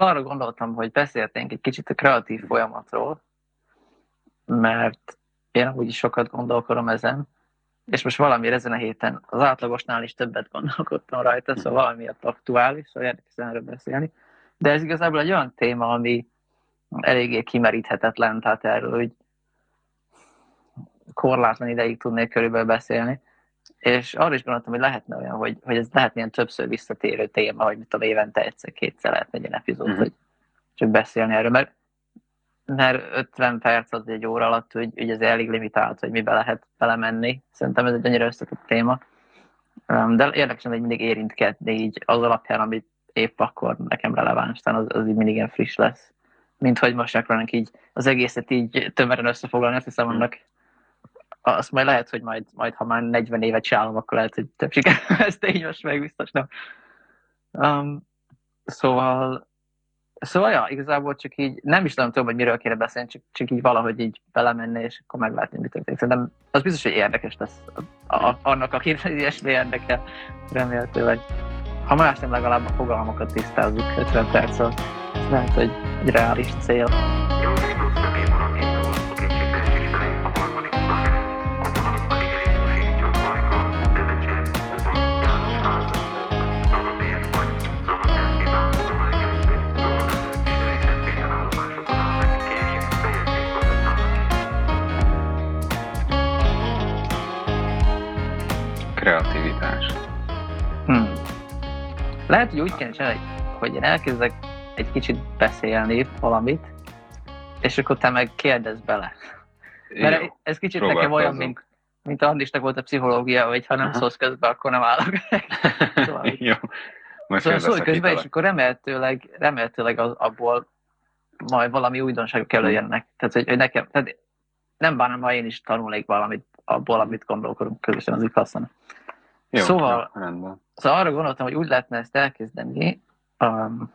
arra gondoltam, hogy beszélténk egy kicsit a kreatív folyamatról, mert én amúgy is sokat gondolkodom ezen, és most valami ezen a héten az átlagosnál is többet gondolkodtam rajta, szóval valamiért aktuális, szóval érdekes erről beszélni. De ez igazából egy olyan téma, ami eléggé kimeríthetetlen, tehát erről hogy korlátlan ideig tudnék körülbelül beszélni. És arra is gondoltam, hogy lehetne olyan, hogy, hogy ez lehet ilyen többször visszatérő téma, hogy mit tudom, évente egyszer-kétszer lehetne egy ilyen epizód, uh-huh. hogy csak beszélni erről, mert, mert 50 perc az egy óra alatt, hogy, hogy ez elég limitált, hogy mibe lehet belemenni. Szerintem ez egy annyira összetett téma. De érdekes, hogy mindig érintkedni így az alapján, amit épp akkor nekem releváns, az, az így mindig ilyen friss lesz. Mint hogy most akarnak így az egészet így tömören összefoglalni, azt hiszem, annak azt majd lehet, hogy majd, majd ha már 40 évet csinálom, akkor lehet, hogy több siker ezt így most meg biztos nem. Um, szóval, szóval ja, igazából csak így, nem is tudom, tudom, hogy miről kéne beszélni, csak, csak így valahogy így belemenni, és akkor meglátni, mi történik. Szerintem az biztos, hogy érdekes lesz a, a, annak, aki ilyesmi érdekel, remélhetőleg. Ha más nem, legalább a fogalmakat tisztázzuk 50 perccel. Ez lehet, hogy egy reális cél. Lehet, hogy úgy kell csinálni, hogy én elkezdek egy kicsit beszélni valamit, és akkor te meg kérdezz bele. Mert Jó, ez kicsit nekem olyan, mint, mint Andisnak volt a pszichológia, hogy ha nem Aha. szólsz közben, akkor nem állok. Szóval, Jó. Most szóval szólj közben, és akkor remélhetőleg, remélhetőleg az, abból majd valami újdonságok előjönnek. Tehát, hogy, hogy nekem, tehát nem bánom, ha én is tanulnék valamit abból, amit gondolkodunk közösen, az. Jó, szóval, jó, rendben. szóval arra gondoltam, hogy úgy lehetne ezt elkezdeni, um,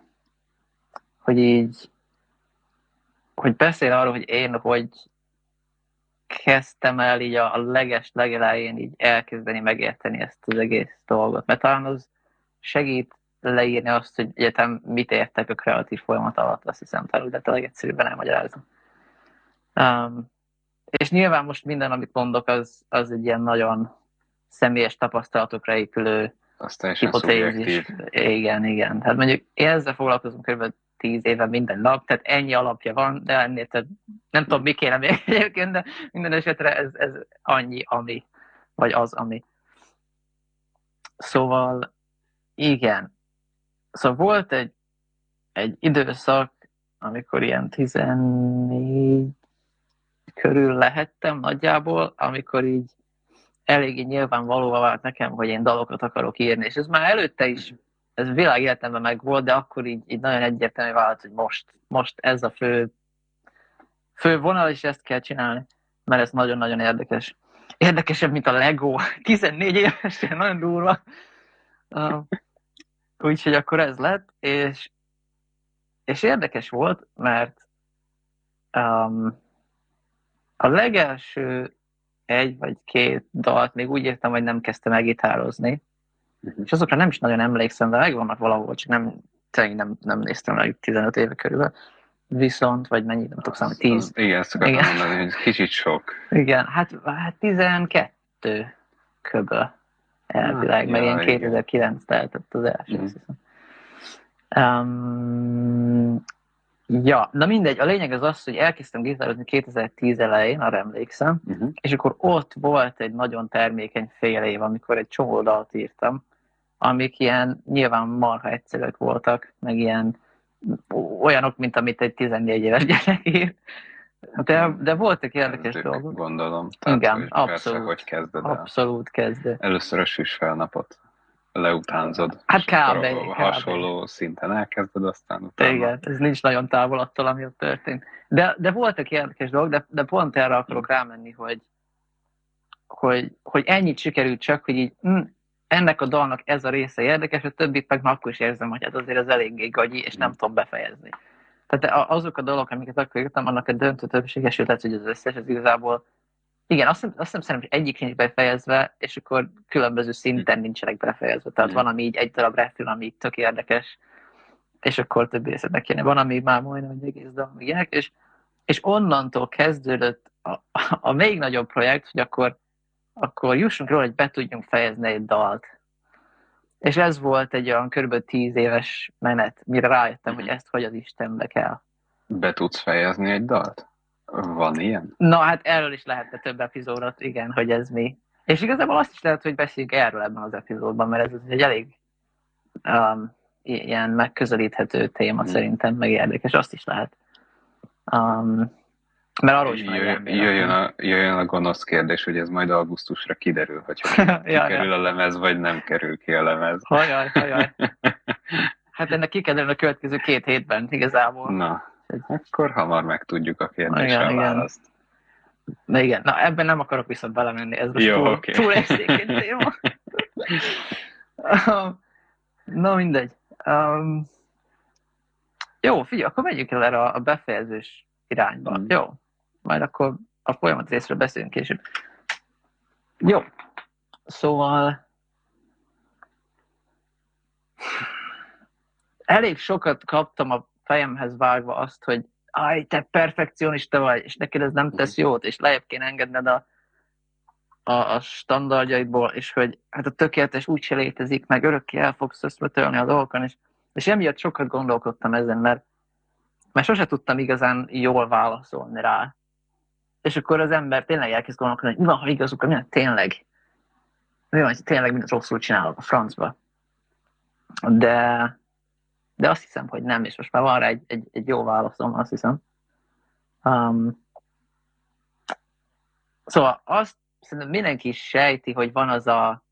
hogy így, hogy beszél arról, hogy én hogy kezdtem el így a leges legelején így elkezdeni megérteni ezt az egész dolgot. Mert talán az segít leírni azt, hogy egyetem mit értek a kreatív folyamat alatt, azt hiszem, talán de tényleg egyszerűbben elmagyarázom. Um, és nyilván most minden, amit mondok, az, az egy ilyen nagyon személyes tapasztalatokra épülő hipotézis. Igen, igen. Hát mondjuk én ezzel foglalkozom kb. tíz éve minden nap, tehát ennyi alapja van, de ennél tehát nem tudom, mi kéne még egyébként, de minden esetre ez, ez annyi, ami, vagy az, ami. Szóval, igen. Szóval volt egy, egy időszak, amikor ilyen 14 körül lehettem nagyjából, amikor így eléggé nyilvánvalóvá vált nekem, hogy én dalokat akarok írni, és ez már előtte is, ez világéletemben meg volt, de akkor így, így nagyon egyértelmű vált, hogy most, most ez a fő, fő vonal, és ezt kell csinálni, mert ez nagyon-nagyon érdekes. Érdekesebb, mint a Lego. 14 évesen, nagyon durva. Uh, úgyhogy akkor ez lett, és, és érdekes volt, mert um, a legelső egy vagy két dalt még úgy értem, hogy nem kezdtem el gitározni. Uh-huh. És azokra nem is nagyon emlékszem, de megvannak valahol, csak nem, tényleg nem, nem néztem meg 15 éve körül. Viszont, vagy mennyi, nem tudok számolni, 10. Igen, ezt akartam igen. mondani, hogy kicsit sok. Igen, hát, hát 12 köböl elvileg, hát, mert ilyen 2009 teltett az első, hiszem. Um, Ja, na mindegy, a lényeg az az, hogy elkezdtem gitározni 2010 elején, arra emlékszem, uh-huh. és akkor ott volt egy nagyon termékeny fél év, amikor egy csomó dalt írtam, amik ilyen nyilván marha egyszerűek voltak, meg ilyen olyanok, mint amit egy 14 éves gyerek ír. De, de voltak érdekes dolgok. Gondolom. Tehát, Igen, hogy abszolút. Persze, hogy kezded el. Abszolút kezdő. Először a süsfelnapot leutánzod. Hát kb. Hasonló kb. szinten elkezded, aztán utána... Igen, ez nincs nagyon távol attól, ami ott történt. De, de voltak érdekes dolgok, de, de pont erre akarok rámenni, hogy, hogy, hogy ennyit sikerült csak, hogy így hm, ennek a dalnak ez a része érdekes, a többit meg akkor is érzem, hogy hát azért az eléggé gagyi, és nem tudom befejezni. Tehát azok a dolgok, amiket akkor írtam, annak a döntő többsége, sőt, hogy az összes, az igazából igen, azt, azt hiszem szerintem, egyik nincs befejezve, és akkor különböző szinten nincsenek befejezve. Tehát mm. van, ami így egy darab refül, ami tök érdekes, és akkor többi részletnek kéne. Van, ami már majdnem egy egész ilyenek, és, és onnantól kezdődött a, a, a még nagyobb projekt, hogy akkor, akkor jussunk róla, hogy be tudjunk fejezni egy dalt. És ez volt egy olyan kb. tíz éves menet, mire rájöttem, hogy ezt hogy az Istenbe kell. Be tudsz fejezni egy dalt? Van ilyen? Na hát erről is lehetne több epizódot, igen, hogy ez mi. És igazából azt is lehet, hogy beszéljünk erről ebben az epizódban, mert ez egy elég um, ilyen megközelíthető téma hmm. szerintem, meg érdekes, azt is lehet. Um, mert arról is jöjjön, jöjjön, a, jöjjön a gonosz kérdés, hogy ez majd augusztusra kiderül, hogy ja, kerül ja. a lemez, vagy nem kerül ki a lemez. Hajaj, hajaj. Hát ennek ki kell a következő két hétben igazából. Na, akkor hamar megtudjuk a kérdésre igen, a választ. Na igen, na ebben nem akarok viszont belemenni, ez most Jó, túl, okay. túl téma. na mindegy. Um, jó, figyelj, akkor megyünk el erre a befejezős irányba. Mm. Jó, majd akkor a folyamat részről beszélünk később. Jó, szóval elég sokat kaptam a fejemhez vágva azt, hogy aj, te perfekcionista vagy, és neked ez nem tesz jót, és lejjebb kéne engedned a, a, a standardjaidból, és hogy hát a tökéletes úgyse létezik, meg örökké el fogsz összetölni a dolgokon, és, és emiatt sokat gondolkodtam ezen, mert, mert sose tudtam igazán jól válaszolni rá. És akkor az ember tényleg elkezd gondolkodni, hogy mi van, ha igazuk, mi van, tényleg, mi van, tényleg mindent rosszul csinálok a francba. De, de azt hiszem, hogy nem, és most már van rá egy, egy, egy jó válaszom, azt hiszem. Um, szóval azt szerintem mindenki sejti, hogy van az a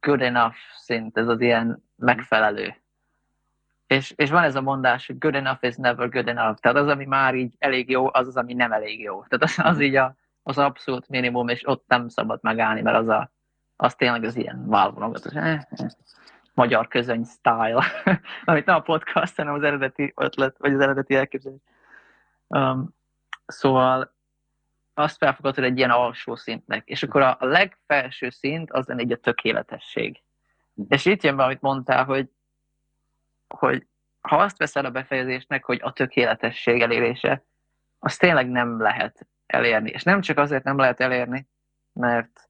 good enough szint, ez az ilyen megfelelő. És, és van ez a mondás, hogy good enough is never good enough. Tehát az, ami már így elég jó, az az, ami nem elég jó. Tehát az, az így a, az abszolút minimum, és ott nem szabad megállni, mert az, a, az tényleg az ilyen válvonogat. Magyar közöny style, amit nem a podcast, hanem az eredeti ötlet, vagy az eredeti elképzelés. Um, szóval azt felfogadod egy ilyen alsó szintnek, és akkor a legfelső szint az lenne egy a tökéletesség. És itt jön be, amit mondtál, hogy, hogy ha azt veszel a befejezésnek, hogy a tökéletesség elérése, az tényleg nem lehet elérni. És nem csak azért nem lehet elérni, mert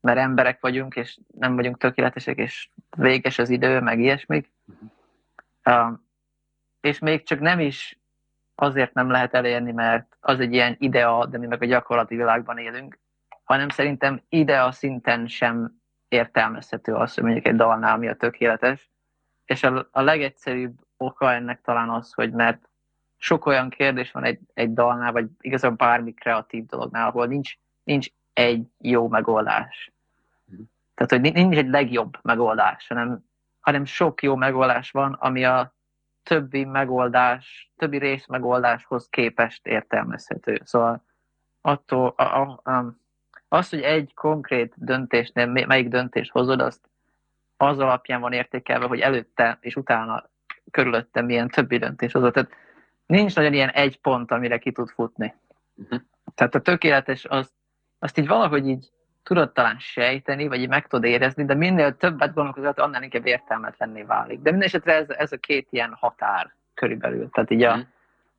mert emberek vagyunk, és nem vagyunk tökéletesek, és véges az idő, meg ilyesmik. Uh, és még csak nem is azért nem lehet elérni, mert az egy ilyen idea, de mi meg a gyakorlati világban élünk, hanem szerintem idea szinten sem értelmezhető az, hogy mondjuk egy dalnál mi a tökéletes. És a, a legegyszerűbb oka ennek talán az, hogy mert sok olyan kérdés van egy, egy dalnál, vagy igazából bármi kreatív dolognál, ahol nincs, nincs egy jó megoldás. Tehát, hogy nincs egy legjobb megoldás, hanem, hanem sok jó megoldás van, ami a többi megoldás, többi rész megoldáshoz képest értelmezhető. Szóval attól, a, a, a, az, hogy egy konkrét döntésnél melyik döntést hozod, azt az alapján van értékelve, hogy előtte és utána körülötte milyen többi döntés hozott. Tehát nincs nagyon ilyen egy pont, amire ki tud futni. Uh-huh. Tehát a tökéletes, az, azt így valahogy így tudod talán sejteni, vagy meg tudod érezni, de minél többet gondolkozol, annál inkább értelmetlenné válik. De minden esetre ez, ez a két ilyen határ körülbelül. Tehát így a, mm.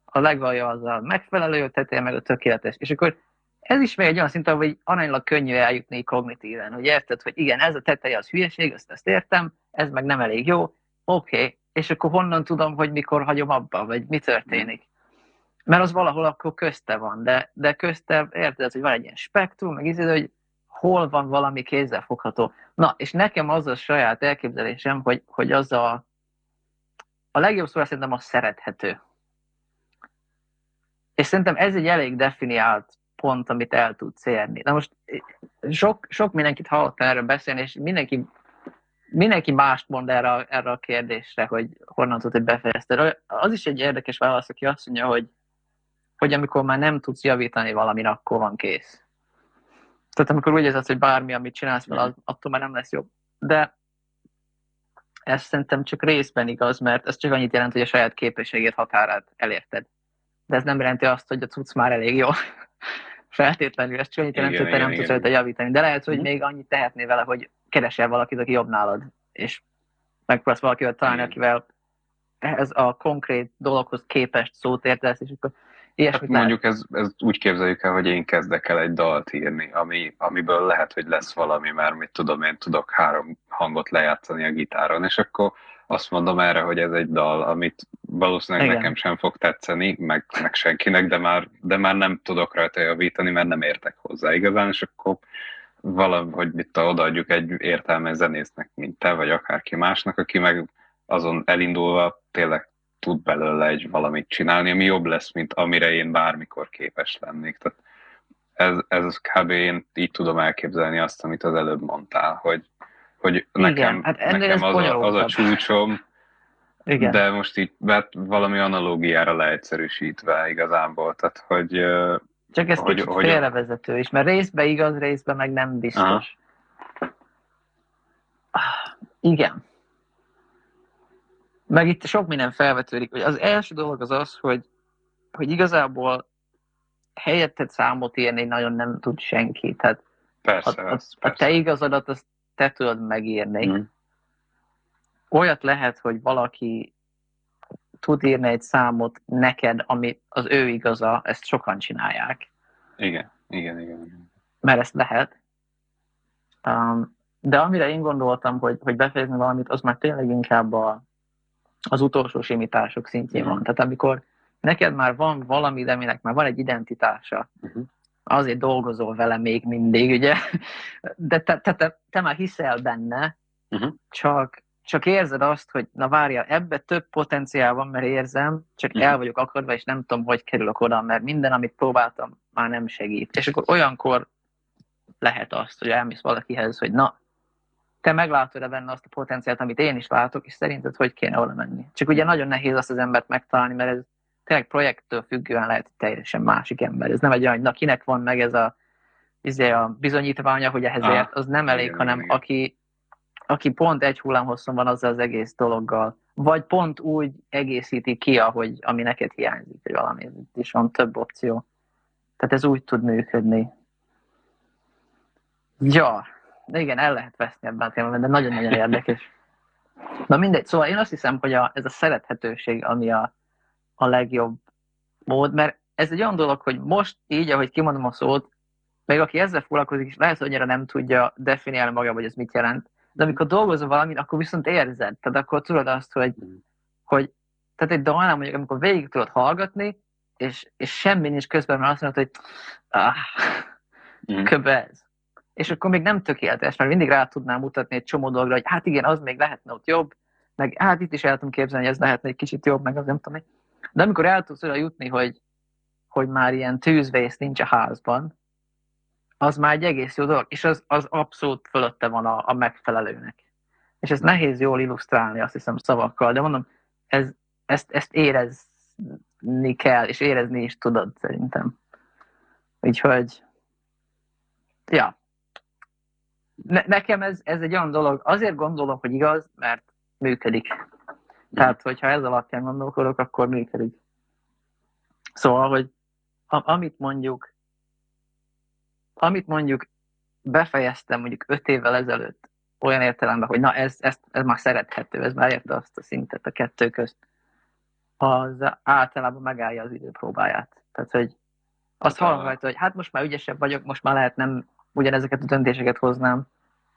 a legvalja az a megfelelő teteje, meg a tökéletes. És akkor ez is még egy olyan szint, hogy aránylag könnyű eljutni kognitíven, hogy érted, hogy igen, ez a teteje az hülyeség, ezt, ezt értem, ez meg nem elég jó, oké, okay. és akkor honnan tudom, hogy mikor hagyom abba, vagy mi történik. Mert az valahol akkor közte van, de, de közte, érted, hogy van egy ilyen spektrum, meg ízed, hogy hol van valami kézzelfogható. Na, és nekem az a saját elképzelésem, hogy, hogy az a, a legjobb szó szerintem a szerethető. És szerintem ez egy elég definiált pont, amit el tudsz érni. Na most sok, sok mindenkit hallottam erről beszélni, és mindenki, mindenki mást mond erre, erre a kérdésre, hogy honnan tudod, hogy befejezted. Az is egy érdekes válasz, aki azt mondja, hogy, hogy amikor már nem tudsz javítani valamin, akkor van kész. Tehát amikor úgy érzed, hogy bármi, amit csinálsz vele, az, attól már nem lesz jobb. De ez szerintem csak részben igaz, mert ez csak annyit jelent, hogy a saját képességét határát elérted. De ez nem jelenti azt, hogy a cucc már elég jó. Feltétlenül, ez csak annyit jelenti, hogy te nem tudsz rajta javítani. De lehet, hogy mm. még annyit tehetnél vele, hogy keresel valakit, aki jobb nálad, és megpróbálsz valakivel találni, akivel ehhez a konkrét dologhoz képest szót értesz, és akkor ilyesmit hát mondjuk ez, ez úgy képzeljük el, hogy én kezdek el egy dalt írni, ami, amiből lehet, hogy lesz valami, mert mit tudom, én tudok három hangot lejátszani a gitáron, és akkor azt mondom erre, hogy ez egy dal, amit valószínűleg Igen. nekem sem fog tetszeni, meg, meg senkinek, de már, de már nem tudok rajta javítani, mert nem értek hozzá igazán, és akkor valahogy mit odaadjuk egy értelmes zenésznek, mint te, vagy akárki másnak, aki meg azon elindulva tényleg tud belőle egy valamit csinálni, ami jobb lesz, mint amire én bármikor képes lennék. Tehát ez, ez kb. én így tudom elképzelni azt, amit az előbb mondtál, hogy, hogy nekem, Igen, hát nekem az, a, az a csúcsom, Igen. de most így hát valami analógiára leegyszerűsítve igazából, tehát hogy... Csak ez hogy, kicsit hogy, félrevezető is, mert részben igaz, részben meg nem biztos. Aha. Igen. Meg itt sok minden felvetődik, hogy az első dolog az az, hogy, hogy igazából helyetted számot írni nagyon nem tud senki. Tehát persze, a, a, a te igazadat azt te tudod megírni. Mm. Olyat lehet, hogy valaki tud írni egy számot neked, ami az ő igaza, ezt sokan csinálják. Igen, igen, igen. igen. Mert ezt lehet. Um, de amire én gondoltam, hogy, hogy befejezni valamit, az már tényleg inkább a, az utolsó simítások szintjén van. Tehát amikor neked már van valami, de aminek már van egy identitása, uh-huh. azért dolgozol vele még mindig, ugye? De te, te, te, te már hiszel benne, uh-huh. csak, csak érzed azt, hogy na várja, ebbe több potenciál van, mert érzem, csak uh-huh. el vagyok akadva, és nem tudom, hogy kerülök oda, mert minden, amit próbáltam, már nem segít. És akkor olyankor lehet azt, hogy elmész valakihez, hogy na, te meglátod-e benne azt a potenciált, amit én is látok, és szerinted hogy kéne oda menni. Csak ugye nagyon nehéz azt az embert megtalálni, mert ez tényleg projekttől függően lehet, teljesen másik ember. Ez nem egy olyan, hogy na kinek van meg ez a, izé a bizonyítványa, hogy ehhez ah, ért, az nem elég, igen, hanem igen. Aki, aki pont egy hullámhosszon van azzal az egész dologgal, vagy pont úgy egészíti ki, ahogy, ami neked hiányzik, vagy valami. Itt is van több opció. Tehát ez úgy tud működni. Ja, de igen, el lehet veszni ebben a témában, de nagyon-nagyon érdekes. Na mindegy, szóval én azt hiszem, hogy a, ez a szerethetőség, ami a, a legjobb mód, mert ez egy olyan dolog, hogy most így, ahogy kimondom a szót, még aki ezzel foglalkozik, és lehet, hogy annyira nem tudja definiálni maga, hogy ez mit jelent, de amikor dolgozol valamit, akkor viszont érzed. Tehát akkor tudod azt, hogy, hogy tehát egy dalnál mondjuk, amikor végig tudod hallgatni, és, és semmi nincs közben, mert azt mondod, hogy ah, mm. És akkor még nem tökéletes, mert mindig rá tudnám mutatni egy csomó dologra, hogy hát igen, az még lehetne ott jobb, meg hát itt is el tudom képzelni, hogy ez lehetne egy kicsit jobb, meg az nem tudom. De amikor el tudsz oda jutni, hogy, hogy már ilyen tűzvész nincs a házban, az már egy egész jó dolog, és az, az abszolút fölötte van a, a megfelelőnek. És ez nehéz jól illusztrálni, azt hiszem, szavakkal, de mondom, ez, ezt, ezt érezni kell, és érezni is tudod, szerintem. Úgyhogy, ja, ne, nekem ez, ez egy olyan dolog, azért gondolom, hogy igaz, mert működik. Tehát, hogyha ez alapján gondolkodok, akkor működik. Szóval, hogy amit mondjuk, amit mondjuk befejeztem mondjuk öt évvel ezelőtt, olyan értelemben, hogy na ez, ez, ez már szerethető, ez már érte azt a szintet a kettő közt, az általában megállja az időpróbáját. Tehát, hogy azt hallom rajta, hogy hát most már ügyesebb vagyok, most már lehet nem ugyanezeket a döntéseket hoznám,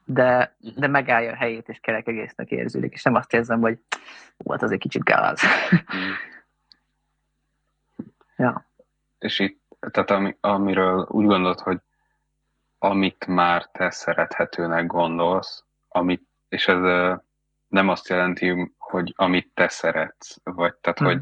de, de megállja a helyét, és kerek egésznek érződik, és nem azt érzem, hogy volt az egy kicsit gáz. Mm. ja. És itt, tehát ami, amiről úgy gondolod, hogy amit már te szerethetőnek gondolsz, amit, és ez nem azt jelenti, hogy amit te szeretsz, vagy tehát, mm. hogy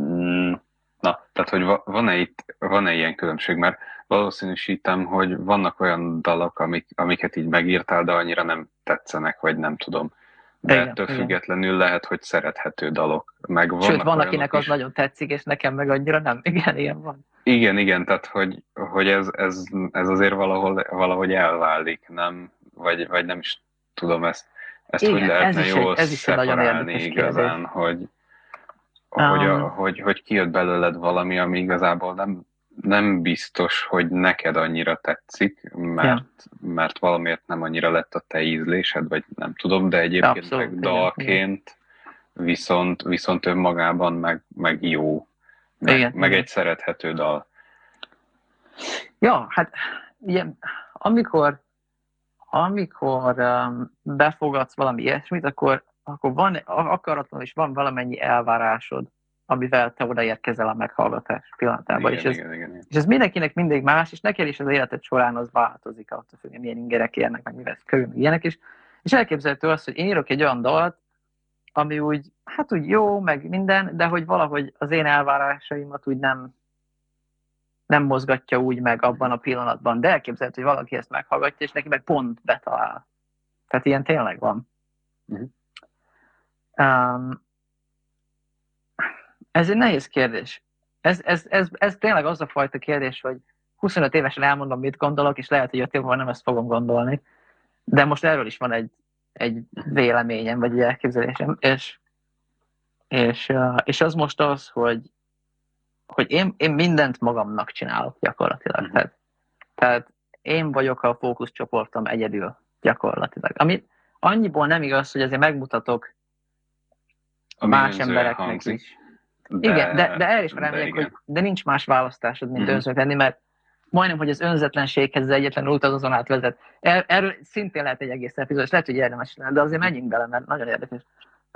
mm, na, tehát, hogy van-e itt, van-e ilyen különbség, mert valószínűsítem, hogy vannak olyan dalok, amik, amiket így megírtál, de annyira nem tetszenek, vagy nem tudom. De igen, ettől igen. függetlenül lehet, hogy szerethető dalok. Meg vannak Sőt, van, akinek az is. nagyon tetszik, és nekem meg annyira nem. Igen, ilyen van. Igen, igen, tehát hogy, hogy ez, ez, ez azért valahol, valahogy elválik, nem? Vagy, vagy nem is tudom ezt, ezt igen, hogy lehetne ez jól egy, ez is szeparálni igazán, kérdés. hogy, hogy, a, um, hogy, hogy kijött belőled valami, ami igazából nem nem biztos, hogy neked annyira tetszik, mert, ja. mert valamiért nem annyira lett a te ízlésed, vagy nem tudom, de egyébként Abszolút, meg dalként viszont, viszont önmagában meg, meg jó, meg, igen, meg igen. egy szerethető dal. Ja, hát ilyen, amikor, amikor um, befogadsz valami ilyesmit, akkor, akkor van akaratlan és van valamennyi elvárásod, amivel te odaérkezel a meghallgatás pillanatában. Igen, és, ez, igen, igen, igen. és ez mindenkinek mindig más, és neked is az életed során az változik, attól függ, milyen ingerek érnek, meg mivel körül, ilyenek is. És elképzelhető az, hogy én írok egy olyan dalt, ami úgy, hát úgy jó, meg minden, de hogy valahogy az én elvárásaimat úgy nem, nem mozgatja úgy meg abban a pillanatban. De elképzelhető, hogy valaki ezt meghallgatja, és neki meg pont betalál. Tehát ilyen tényleg van. Uh-huh. Um, ez egy nehéz kérdés. Ez, ez, ez, ez tényleg az a fajta kérdés, hogy 25 évesen elmondom, mit gondolok, és lehet, hogy 5 év nem ezt fogom gondolni. De most erről is van egy, egy véleményem, vagy egy elképzelésem, és, és, és az most az, hogy, hogy én, én mindent magamnak csinálok gyakorlatilag. Mm-hmm. Tehát, tehát én vagyok a fókuszcsoportom egyedül gyakorlatilag. Ami annyiból nem igaz, hogy azért megmutatok Ami más embereknek hangzik. is. De, igen, de, de erre is remélek, hogy de nincs más választásod, mint mm-hmm. önzők lenni, mert majdnem, hogy az önzetlenséghez az egyetlen út az azon át vezet. Er, erről szintén lehet egy egész epizód, és lehet, hogy érdemes lenne, de azért menjünk bele, mert nagyon érdekes.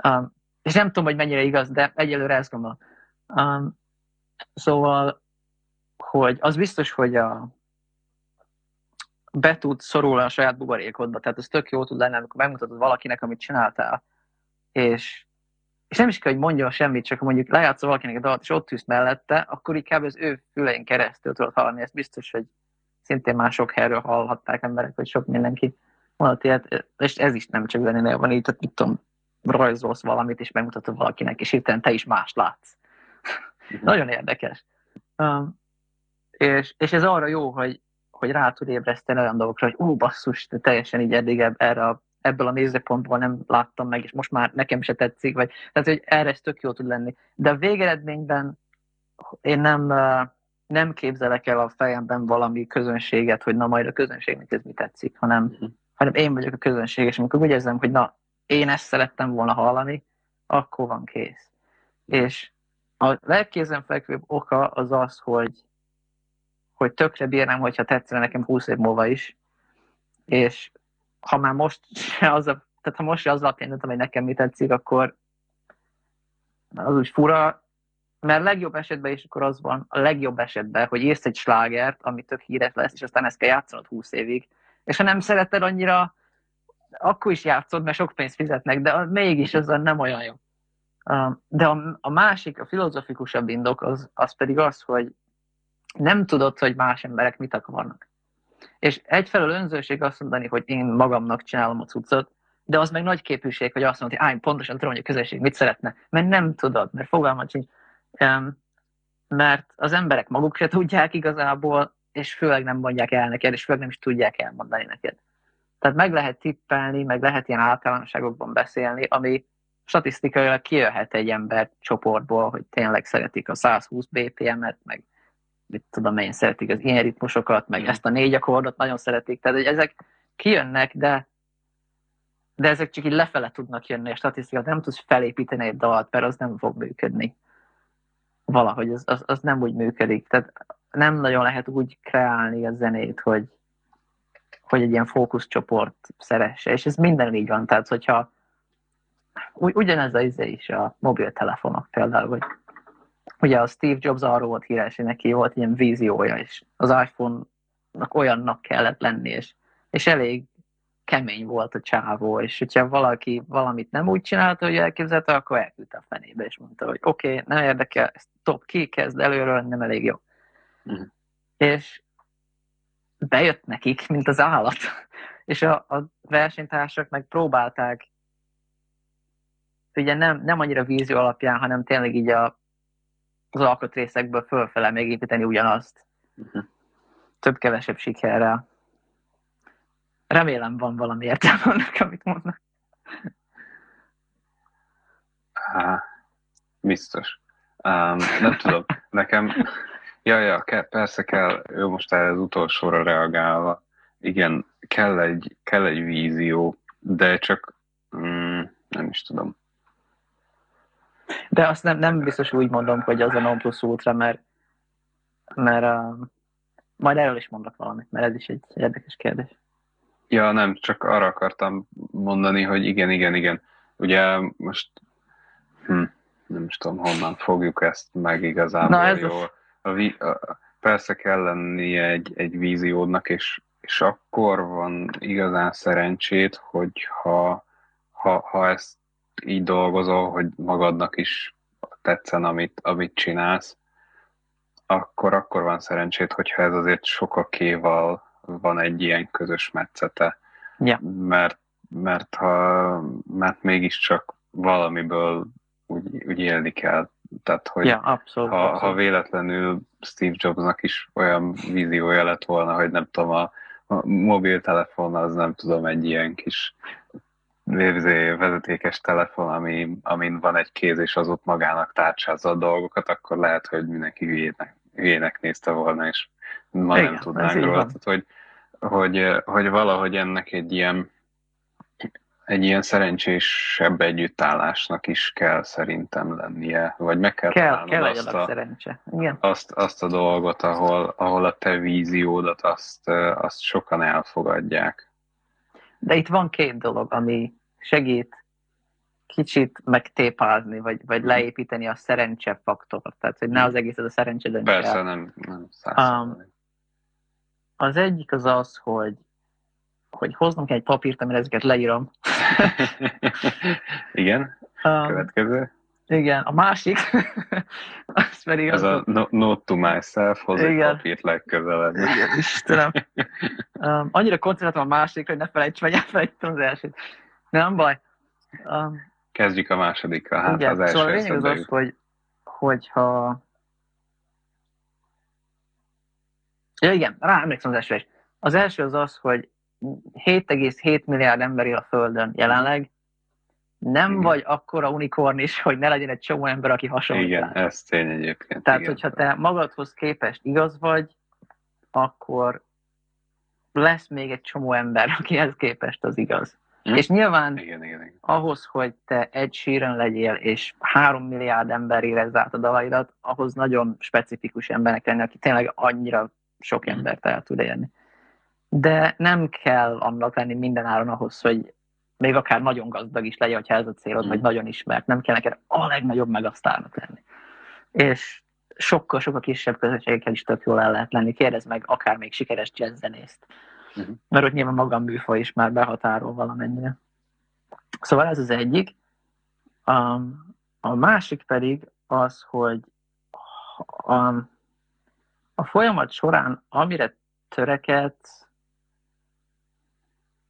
Um, és nem tudom, hogy mennyire igaz, de egyelőre ezt gondolom. Um, szóval, hogy az biztos, hogy a, be tud szorulni a saját buborékodba, tehát ez tök jó tud lenni, amikor megmutatod valakinek, amit csináltál, és és nem is kell, hogy mondjon semmit, csak mondjuk lejátszol valakinek a dalt, és ott tűz mellette, akkor inkább az ő fülein keresztül tudod hallani. Ez biztos, hogy szintén már sok helyről hallhatták emberek, hogy sok mindenki mondott ilyet, és ez is nem csak zenénél van így, tehát mit tudom, rajzolsz valamit, és megmutatod valakinek, és hirtelen te is más látsz. Uh-huh. Nagyon érdekes. Um, és, és ez arra jó, hogy, hogy rá tud ébreszteni olyan dolgokra, hogy ú, basszus, te teljesen így eddig erre a ebből a nézőpontból nem láttam meg, és most már nekem se tetszik, vagy, tehát, hogy erre ez tök jó tud lenni. De a végeredményben én nem, nem képzelek el a fejemben valami közönséget, hogy na majd a közönségnek ez mi tetszik, hanem, uh-huh. hanem én vagyok a közönség, és amikor úgy érzem, hogy na, én ezt szerettem volna hallani, akkor van kész. És a legkézenfekvőbb oka az az, hogy, hogy tökre bírnám, hogyha tetszene nekem 20 év múlva is, és ha már most se az a, tehát ha most se az alapján döntöm, hogy nekem mi tetszik, akkor az úgy fura, mert legjobb esetben is akkor az van, a legjobb esetben, hogy írsz egy slágert, ami tök híres lesz, és aztán ezt kell játszanod 20 évig, és ha nem szereted annyira, akkor is játszod, mert sok pénzt fizetnek, de mégis az nem olyan jó. De a, a másik, a filozofikusabb indok az, az pedig az, hogy nem tudod, hogy más emberek mit akarnak. És egyfelől önzőség azt mondani, hogy én magamnak csinálom a cuccot, de az meg nagy képűség, hogy azt mondod, hogy pontosan tudom, hogy a közösség mit szeretne, mert nem tudod, mert fogalmat sincs. Mert az emberek maguk se tudják igazából, és főleg nem mondják el neked, és főleg nem is tudják elmondani neked. Tehát meg lehet tippelni, meg lehet ilyen általánosságokban beszélni, ami statisztikailag kijöhet egy ember csoportból, hogy tényleg szeretik a 120 BPM-et, meg mit tudom én, szeretik az ilyen ritmusokat, meg mm. ezt a négy akkordot nagyon szeretik, tehát hogy ezek kijönnek, de de ezek csak így lefele tudnak jönni a statisztikát, nem tudsz felépíteni egy dalt, mert az nem fog működni. Valahogy az, az, az nem úgy működik. Tehát nem nagyon lehet úgy kreálni a zenét, hogy, hogy egy ilyen fókuszcsoport szeresse. És ez minden így van. Tehát, hogyha ugyanez az izé is a mobiltelefonok például, hogy ugye a Steve Jobs arról volt híres, hogy neki volt ilyen víziója, és az iPhone-nak olyannak kellett lenni, és, és elég kemény volt a csávó, és hogyha valaki valamit nem úgy csinálta, hogy elképzelte, akkor elküldte a fenébe, és mondta, hogy oké, okay, nem érdekel, ezt top ki, kezd előről, nem elég jó. Uh-huh. És bejött nekik, mint az állat. És a, a versenytársak meg próbálták ugye nem, nem annyira vízió alapján, hanem tényleg így a az alkatrészekből fölfele még építeni ugyanazt. Uh-huh. Több-kevesebb sikerrel. Remélem van valami értelme annak, amit mondnak. Há, biztos. Um, nem tudom, nekem, ja, ja, ke, persze kell, ő most erre az utolsóra reagálva, igen, kell egy, kell egy vízió, de csak, mm, nem is tudom, De azt nem, nem biztos úgy mondom, hogy az a non plus ultra, mert, mert uh, majd erről is mondok valamit, mert ez is egy érdekes kérdés. Ja, nem, csak arra akartam mondani, hogy igen, igen, igen. Ugye most hm, nem is tudom, honnan fogjuk ezt meg igazából Na, ez jól. A, a, a, persze kell lennie egy, egy víziódnak, és, és akkor van igazán szerencsét, hogy ha, ha, ha ezt így dolgozol, hogy magadnak is tetszen, amit, amit csinálsz, akkor, akkor van szerencsét, hogyha ez azért sokakéval van egy ilyen közös metszete. Ja. Mert, mert, ha, mert mégiscsak valamiből úgy, úgy élni kell. Tehát, hogy ja, abszolút, ha, abszolút. ha véletlenül Steve Jobsnak is olyan víziója lett volna, hogy nem tudom, a, a mobiltelefon az nem tudom, egy ilyen kis vezetékes telefon, ami, amin van egy kéz, és az ott magának tárcsázza a dolgokat, akkor lehet, hogy mindenki hülyének, hülyének nézte volna, és ma Igen, nem tudnánk róla. Tehát, hogy, hogy, hogy valahogy ennek egy ilyen egy ilyen szerencsésebb együttállásnak is kell szerintem lennie, vagy meg kell, kell találnod kell azt, a, szerencse. Igen. Azt, azt a dolgot, ahol, ahol a te víziódat azt, azt sokan elfogadják. De itt van két dolog, ami segít kicsit megtépázni, vagy, vagy mhm. leépíteni a szerencse faktort. Tehát, hogy ne mhm. az egész ez a szerencse döntse Persze, nem, nem um, Az egyik az az, hogy hogy hoznom kell egy papírt, amire ezeket leírom. igen, um, következő. Igen, a másik, az pedig Ez az, a no, note to myself, hoz egy papírt legközelebb. Igen, Istenem. Um, annyira koncentráltam a másikra, hogy ne felejts meg, elfelejtem az elsőt. Nem baj. Um, Kezdjük a másodikkal, hát igen, az első Szóval a lényeg az az, hogy, hogyha... Ja igen, rá emlékszem az első is. Az első az az, hogy 7,7 milliárd ember él a Földön jelenleg, nem igen. vagy akkora unikorn is, hogy ne legyen egy csomó ember, aki hasonlít. Igen, rá. ez tény egyébként. Tehát, igen. hogyha te magadhoz képest igaz vagy, akkor lesz még egy csomó ember, akihez képest az igaz. Hm? És nyilván igen, igen, igen. ahhoz, hogy te egy síren legyél, és három milliárd ember érezz át a dalaidat, ahhoz nagyon specifikus embernek lenni, aki tényleg annyira sok hm. embert el tud érni de nem kell annak lenni minden áron ahhoz, hogy még akár nagyon gazdag is legyen, hogyha ez a célod, mm. vagy nagyon ismert, nem kell neked a legnagyobb megasztárnak lenni. És sokkal-sokkal kisebb közösségekkel is tök jól el lehet lenni. Kérdezd meg akár még sikeres jazzzenészt. Mm. Mert ott nyilván magam műfaj is már behatárol valamennyire. Szóval ez az egyik. A, a másik pedig az, hogy a, a folyamat során amire törekedsz,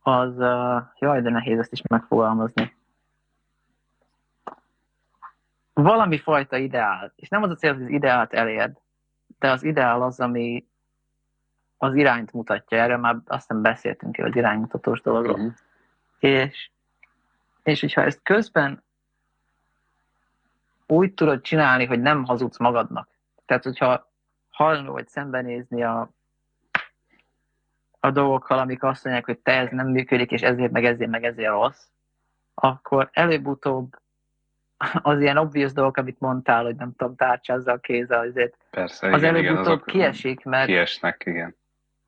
az, uh, jaj, de nehéz ezt is megfogalmazni. Valami fajta ideál, és nem az a cél, hogy az ideált elérd, de az ideál az, ami az irányt mutatja. Erről már azt nem beszéltünk az iránymutatós dologról. Uh-huh. És, és hogyha ezt közben úgy tudod csinálni, hogy nem hazudsz magadnak. Tehát, hogyha hajlandó vagy szembenézni a a dolgokkal, amik azt mondják, hogy te ez nem működik, és ezért, meg ezért, meg ezért rossz, akkor előbb-utóbb az ilyen obvious dolgok, amit mondtál, hogy nem tudom, tárcsázza a kézzel, azért Persze, az igen, előbb-utóbb kiesik, mert... Kiesnek, igen.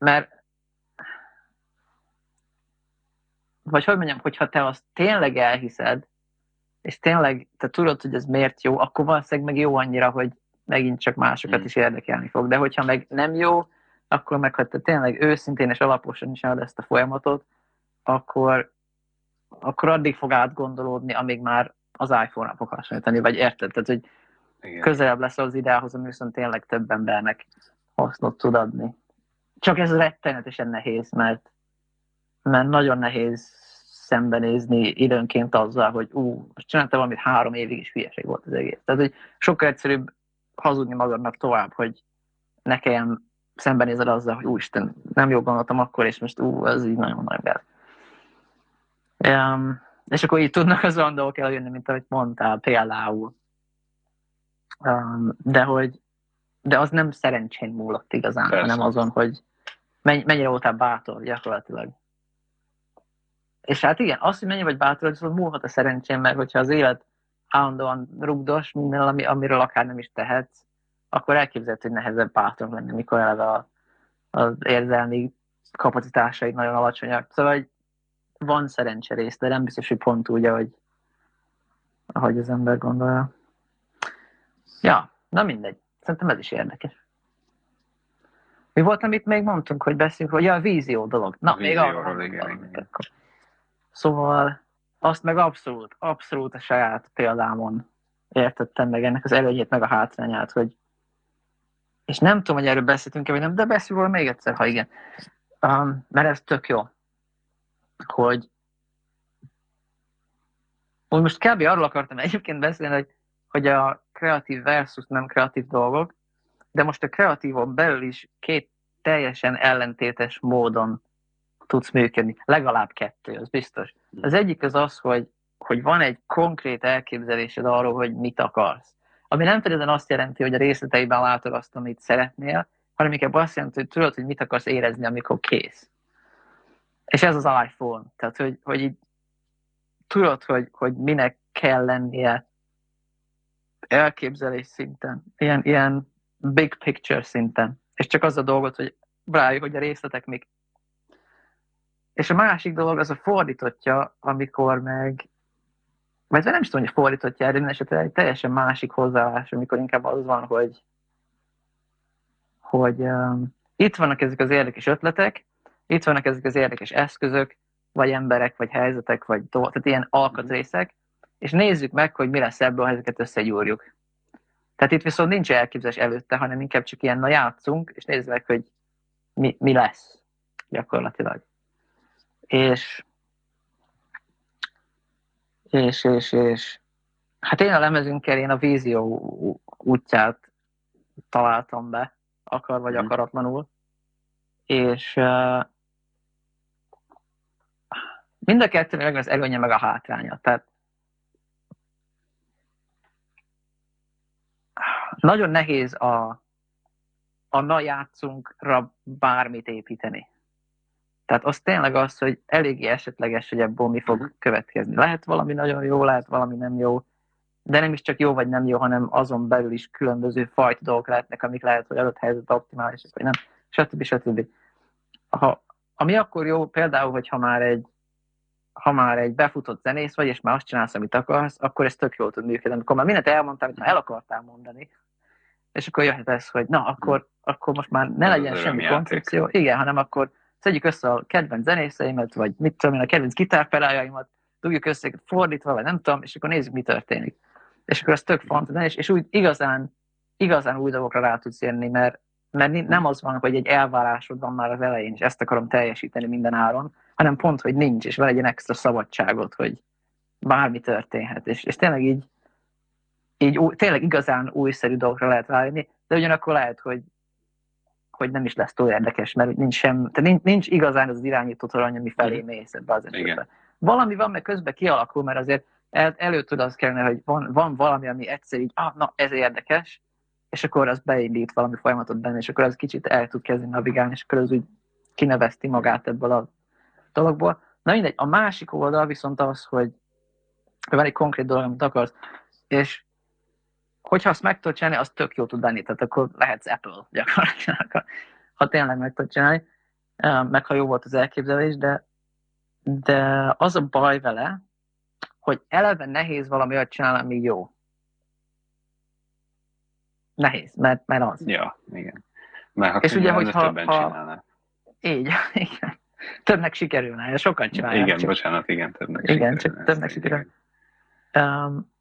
Mert vagy hogy mondjam, hogyha te azt tényleg elhiszed, és tényleg te tudod, hogy ez miért jó, akkor valószínűleg meg jó annyira, hogy megint csak másokat mm. is érdekelni fog. De hogyha meg nem jó, akkor meg, ha te tényleg őszintén és alaposan is ezt a folyamatot, akkor, akkor addig fog átgondolódni, amíg már az iPhone-ra fog hasonlítani, vagy érted? Tehát, hogy Igen. közelebb lesz az ideához, ami viszont tényleg több embernek hasznot tud adni. Csak ez rettenetesen nehéz, mert, mert nagyon nehéz szembenézni időnként azzal, hogy ú, csináltam valamit három évig, is hülyeség volt az egész. Tehát, hogy sokkal egyszerűbb hazudni magadnak tovább, hogy ne kelljen szembenézel azzal, hogy úristen, nem jól gondoltam akkor, és most ú, ez így nagyon nagy gáz. Um, és akkor így tudnak az olyan dolgok eljönni, mint amit mondtál, például. Um, de hogy de az nem szerencsén múlott igazán, Persze. hanem azon, hogy mennyire voltál bátor gyakorlatilag. És hát igen, az, hogy mennyi vagy bátor, az múlhat a szerencsén, mert hogyha az élet állandóan rugdos minden, ami, amiről akár nem is tehetsz, akkor elképzelhető, hogy nehezebb bátran lenni, mikor eleve a, az érzelmi kapacitásaid nagyon alacsonyak. Szóval hogy van szerencserész, de nem biztos, hogy pont úgy, ahogy, ahogy az ember gondolja. Ja, na mindegy. Szerintem ez is érdekes. Mi volt, amit még mondtunk, hogy beszélünk, hogy a vízió dolog. Na, A még arról igen, igen. Szóval azt meg abszolút, abszolút a saját példámon értettem meg ennek az előnyét, meg a hátrányát, hogy és nem tudom, hogy erről beszéltünk-e, vagy nem, de beszélünk róla még egyszer, ha igen. Um, mert ez tök jó, hogy úgy most kb. arról akartam egyébként beszélni, hogy, hogy a kreatív versus nem kreatív dolgok, de most a kreatívon belül is két teljesen ellentétes módon tudsz működni. Legalább kettő, az biztos. Az egyik az az, hogy, hogy van egy konkrét elképzelésed arról, hogy mit akarsz. Ami nem feltétlenül azt jelenti, hogy a részleteiben látod azt, amit szeretnél, hanem inkább azt jelenti, hogy tudod, hogy mit akarsz érezni, amikor kész. És ez az iPhone. Tehát, hogy, hogy így tudod, hogy, hogy minek kell lennie elképzelés szinten, ilyen, ilyen big picture szinten. És csak az a dolgot, hogy rájuk, hogy a részletek mik. És a másik dolog az a fordítottja, amikor meg, vagy nem is tudom, hogy fordítottja, de minden esetre egy teljesen másik hozzáállás, amikor inkább az van, hogy, hogy um, itt vannak ezek az érdekes ötletek, itt vannak ezek az érdekes eszközök, vagy emberek, vagy helyzetek, vagy dolgok, tehát ilyen alkatrészek, és nézzük meg, hogy mi lesz ebből, ha ezeket összegyúrjuk. Tehát itt viszont nincs elképzelés előtte, hanem inkább csak ilyen, na játszunk, és nézzük meg, hogy mi, mi lesz gyakorlatilag. És, és, és, és hát én a lemezünkkel én a vízió útját találtam be, akar vagy Mhm. akaratlanul, és uh, mind a kettőnek megvan az előnye meg a hátránya. Tehát nagyon nehéz a, a na játszunkra bármit építeni. Tehát az tényleg az, hogy eléggé esetleges, hogy ebből mi fog Mhm. következni. Lehet valami nagyon jó, lehet valami nem jó, de nem is csak jó vagy nem jó, hanem azon belül is különböző fajta dolgok lehetnek, amik lehet, hogy adott helyzetben optimálisak, vagy nem, stb. stb. Ha, ami akkor jó, például, hogyha már egy ha már egy befutott zenész vagy, és már azt csinálsz, amit akarsz, akkor ez tök jól tud működni. Amikor már mindent elmondtál, amit már el akartál mondani, és akkor jöhet ez, hogy na, akkor, akkor most már ne Ez legyen az semmi koncepció. Igen, hanem akkor szedjük össze a kedvenc zenészeimet, vagy mit tudom én, a kedvenc gitárpedáljaimat, dugjuk össze fordítva, vagy nem tudom, és akkor nézzük, mi történik. És akkor ez tök fontos, és, és úgy igazán, igazán új dolgokra rá tudsz jönni, mert, mert nem az van, hogy egy elvárásod van már az elején, és ezt akarom teljesíteni minden áron, hanem pont, hogy nincs, és van egy extra szabadságot, hogy bármi történhet. És, és tényleg így, így új, tényleg igazán újszerű dolgokra lehet rájönni, de ugyanakkor lehet, hogy, hogy nem is lesz túl érdekes, mert nincs, sem, tehát nincs, nincs igazán az irányító torony, ami felé mész ebbe az esetben. Igen. Valami van, meg közben kialakul, mert azért el, elő tud az kellene, hogy van, van valami, ami egyszer így, ah, na, ez érdekes, és akkor az beindít valami folyamatot benne, és akkor az kicsit el tud kezdeni navigálni, és akkor az úgy kinevezti magát ebből a dologból. Na mindegy, a másik oldal viszont az, hogy van egy konkrét dolog, amit akarsz, és hogyha azt meg tudod csinálni, az tök jó tud lenni, tehát akkor lehetsz Apple gyakorlatilag, ha- tényleg meg tudod csinálni, meg ha jó volt az elképzelés, de, de az a baj vele, hogy eleve nehéz valami olyat csinálni, ami jó. Nehéz, mert, mert az. Ja, igen. Mert ha És ugye, hogyha- többen ha- csinálnak. Így, igen. Többnek sikerülne, sokan csinálják. Igen, csak- bocsánat, igen, többnek Igen, sikerülne csak többnek így, sikerül. igen. Um,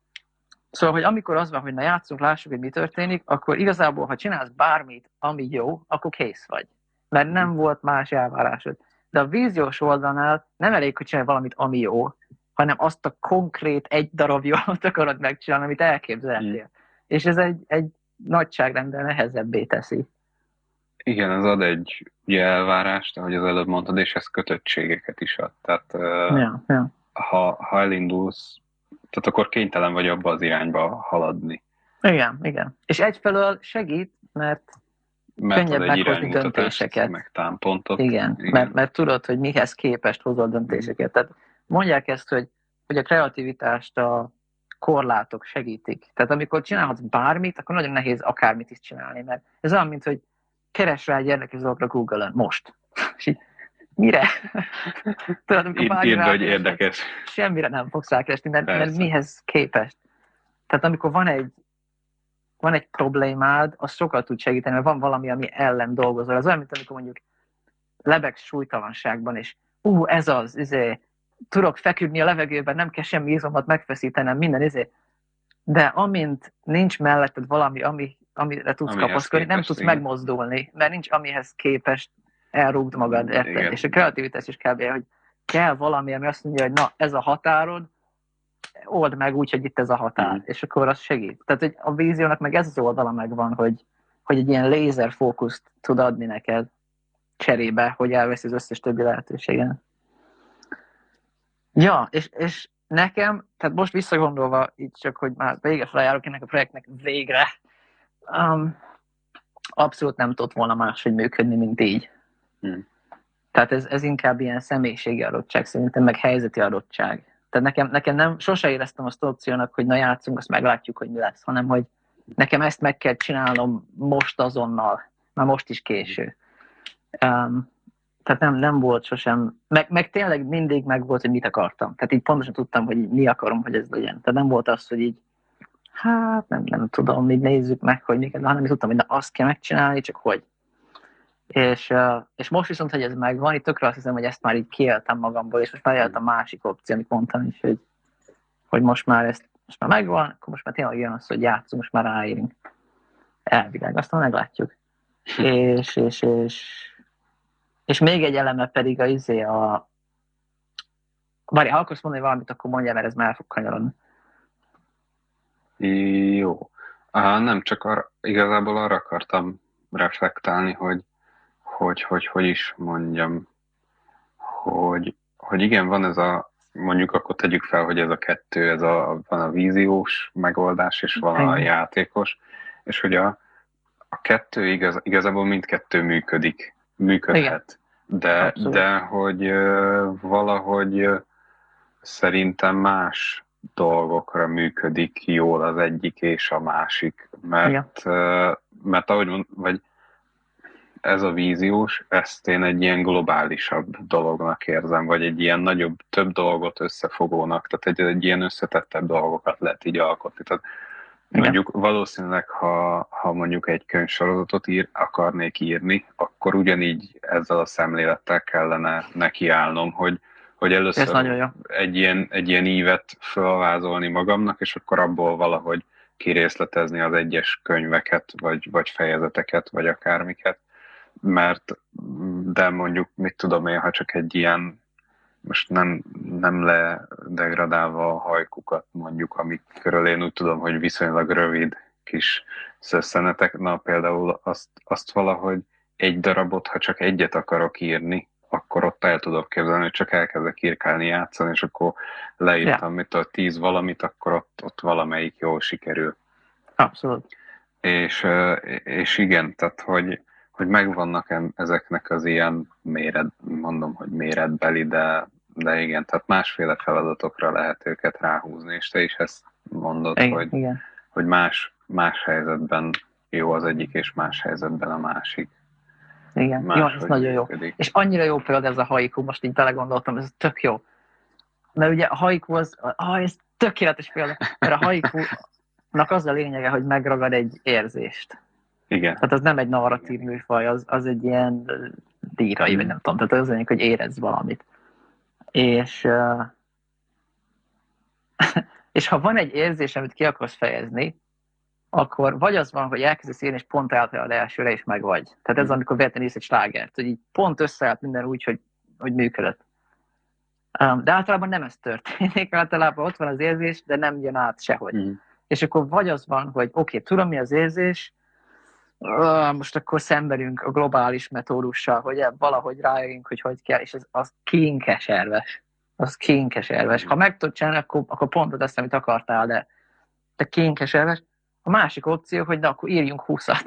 szóval, hogy amikor az van, hogy na játszunk, lássuk, hogy mi történik, akkor igazából, ha csinálsz bármit, ami jó, akkor kész vagy. Mert nem volt más elvárásod. De a víziós oldalnál nem elég, hogy csinálj valamit, ami jó, hanem azt a konkrét egy darab jót akarod megcsinálni, amit elképzeltél. És ez egy, egy nagyságrendel nehezebbé teszi. Igen, ez ad egy ugye, elvárást, ahogy az előbb mondtad, és ez kötöttségeket is ad. Tehát uh, Ja, ja. ha, ha elindulsz, tehát akkor kénytelen vagy abba az irányba haladni. Igen, igen. És egyfelől segít, mert Mert Könnyebb meghozni döntéseket. meg támpontot. Igen, Igen. Mert, mert tudod, hogy mihez képest hozol döntéseket. Tehát mondják ezt, hogy, hogy a kreativitást a korlátok segítik. Tehát amikor csinálhatsz bármit, akkor nagyon nehéz akármit is csinálni, mert ez olyan, mint hogy keres rá egy érdekes dologra Google-ön most. És így, mire? Tudod, amikor Írd, hogy érdekes. Semmire nem fogsz rákeresni, mert, mert mihez képest. Tehát amikor van egy van egy problémád, az sokkal tud segíteni, mert van valami, ami ellen dolgozol. Ez olyan, mint amikor mondjuk lebegsz súlytalanságban, és ú, uh, ez az, izé, tudok feküdni a levegőben, nem kell semmi izmomat megfeszítenem, minden izé. De amint nincs melletted valami, ami, amire tudsz amihez kapaszkodni, nem tudsz igen. megmozdulni, mert nincs amihez képest elrúgd magad, érted? És a kreativitás is kb. hogy kell valami, ami azt mondja, hogy na, ez a határod, old meg úgy, hogy itt ez a határ, mm. és akkor az segít. Tehát hogy a víziónak meg ez az oldala megvan, hogy, hogy egy ilyen lézer fókuszt tud adni neked cserébe, hogy elveszi az összes többi lehetőségen. Ja, és, és nekem, tehát most visszagondolva, így csak, hogy már vége feljárok ennek a projektnek végre, um, abszolút nem tudott volna máshogy működni, mint így. Hmm. Tehát ez, ez inkább ilyen személyiségi adottság, szerintem meg helyzeti adottság. Tehát nekem, nekem nem, sose éreztem azt opciónak, hogy na játszunk, azt meglátjuk, hogy mi lesz, hanem hogy nekem ezt meg kell csinálnom most azonnal, már most is késő. Um, tehát nem, nem volt sosem, meg, meg tényleg mindig meg volt, hogy mit akartam. Tehát így pontosan tudtam, hogy mi akarom, hogy ez legyen. Tehát nem volt az, hogy így, hát nem, nem tudom, így nézzük meg, hogy miket, hanem így tudtam, hogy na azt kell megcsinálni, csak hogy. És, és most viszont, hogy ez megvan, itt tökre azt hiszem, hogy ezt már így kiéltem magamból, és most már jött a másik opció, amit mondtam is, hogy, hogy most már ezt most már megvan, akkor most már tényleg jön az, hogy játszunk, most már ráérünk. Elvileg, aztán meglátjuk. és, és, és, és még egy eleme pedig a izé a... Várj, ha akarsz mondani valamit, akkor mondja, mert ez már fog kanyarodni. Jó. Á, nem, csak arra, igazából arra akartam reflektálni, hogy hogy, hogy, hogy is mondjam, hogy, hogy igen, van ez a, mondjuk akkor tegyük fel, hogy ez a kettő, ez a, van a víziós megoldás, és van a játékos, és hogy a, a kettő igaz, igazából mindkettő működik, működhet. Igen. De, de hogy valahogy szerintem más dolgokra működik jól az egyik és a másik, mert, Igen. mert ahogy mond, vagy ez a víziós, ezt én egy ilyen globálisabb dolognak érzem, vagy egy ilyen nagyobb, több dolgot összefogónak, tehát egy, egy ilyen összetettebb dolgokat lehet így alkotni. Tehát Igen. mondjuk valószínűleg, ha, ha mondjuk egy könyvsorozatot ír, akarnék írni, akkor ugyanígy ezzel a szemlélettel kellene nekiállnom, hogy, hogy először egy ilyen, egy ilyen ívet felvázolni magamnak, és akkor abból valahogy kirészletezni az egyes könyveket, vagy, vagy fejezeteket, vagy akármiket mert de mondjuk, mit tudom én, ha csak egy ilyen, most nem, nem ledegradálva a hajkukat mondjuk, amikről én úgy tudom, hogy viszonylag rövid kis szösszenetek, na például azt, azt valahogy egy darabot, ha csak egyet akarok írni, akkor ott el tudok képzelni, hogy csak elkezdek írkálni, játszani, és akkor leírtam, ja. mit a tíz valamit, akkor ott, ott valamelyik jól sikerül. Abszolút. És, és igen, tehát hogy, hogy megvannak ezeknek az ilyen méret, mondom, hogy méretbeli, de, de igen, tehát másféle feladatokra lehet őket ráhúzni, és te is ezt mondod, igen, hogy, igen. hogy más, más helyzetben jó az egyik, és más helyzetben a másik. Igen, más, jó, ez nagyon működik. jó. És annyira jó például ez a haiku, most így belegondoltam, ez tök jó. Mert ugye a haiku az, ah, ez tökéletes példa, mert a haikunak az a lényege, hogy megragad egy érzést. Igen. Tehát az nem egy narratív műfaj, az, az egy ilyen dírai, vagy nem tudom, tehát az lényeg, hogy érez valamit. És, uh, és ha van egy érzés, amit ki akarsz fejezni, akkor vagy az van, hogy elkezdesz írni, és pont eltalálod elsőre, és meg vagy. Tehát ez mm. amikor véletlenül egy slágert, hogy így pont összeállt minden úgy, hogy, hogy működött. Um, de általában nem ez történik, általában ott van az érzés, de nem jön át sehogy. Mm. És akkor vagy az van, hogy oké, okay, tudom mi az érzés, most akkor szemberünk a globális metódussal, hogy valahogy rájövünk, hogy hogy kell, és ez az kinkeserves. Az kinkeserves. Ha meg tudod csinálni, akkor, akkor pont azt, amit akartál, de, de kinkeserves. A másik opció, hogy de akkor írjunk húszat.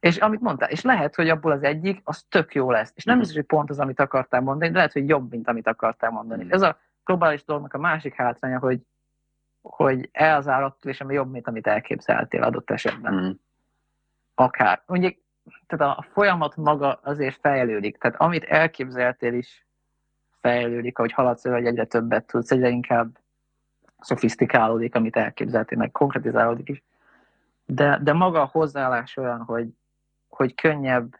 És amit mondtál, és lehet, hogy abból az egyik, az tök jó lesz. És nem biztos, hogy pont az, amit akartál mondani, de lehet, hogy jobb, mint amit akartál mondani. Ez a globális dolognak a másik hátránya, hogy hogy elzár attól is, ami jobb, mint amit elképzeltél adott esetben. Mm. Akár. Ugye, tehát a folyamat maga azért fejlődik. Tehát amit elképzeltél is fejlődik, ahogy haladsz, hogy egyre többet tudsz, egyre inkább szofisztikálódik, amit elképzeltél, meg konkretizálódik is. De, de maga a hozzáállás olyan, hogy, hogy könnyebb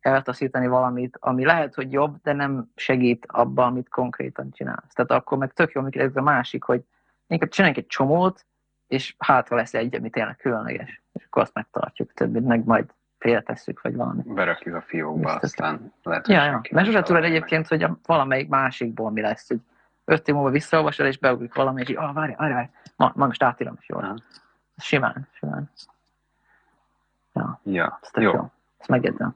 eltaszítani valamit, ami lehet, hogy jobb, de nem segít abba, amit konkrétan csinálsz. Tehát akkor meg tök jó, amikor a másik, hogy inkább csináljunk egy csomót, és hátra lesz egy, ami tényleg különleges. És akkor azt megtartjuk, többit meg majd félretesszük, vagy valami. Berakjuk a fiókba, Biztos. aztán lehet, hogy Ja, ja. Mert sose tudod egyébként, hogy a valamelyik másikból mi lesz, hogy öt év múlva visszaolvasod, és beugrik valami, és így, ah, várj, várj, várj, ma, ma most átírom, és jól. Aha. Simán, simán. Ja, Ja, ez jó, jó. oké. Ezt megjegyzem.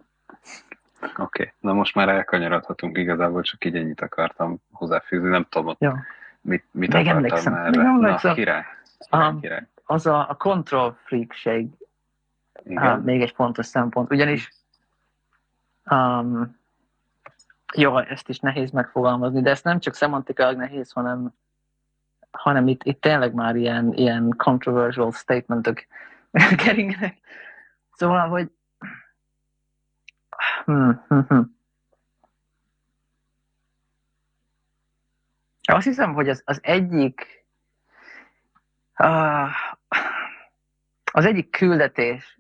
Na most már elkanyarodhatunk, igazából csak így ennyit akartam hozzáfűzni, nem tudom, ott Jó. mit, mit Még akartam emlékszem, erre. még emlékszem. Na, király. Az a, a control freakség, hát, még egy fontos szempont, ugyanis um, jó, ezt is nehéz megfogalmazni, de ezt nem csak szemantikailag nehéz, hanem, hanem itt, itt tényleg már ilyen, ilyen controversial statementok keringenek. Szóval, hogy hmm, hmm, hmm. Azt hiszem, hogy az, az egyik az egyik küldetés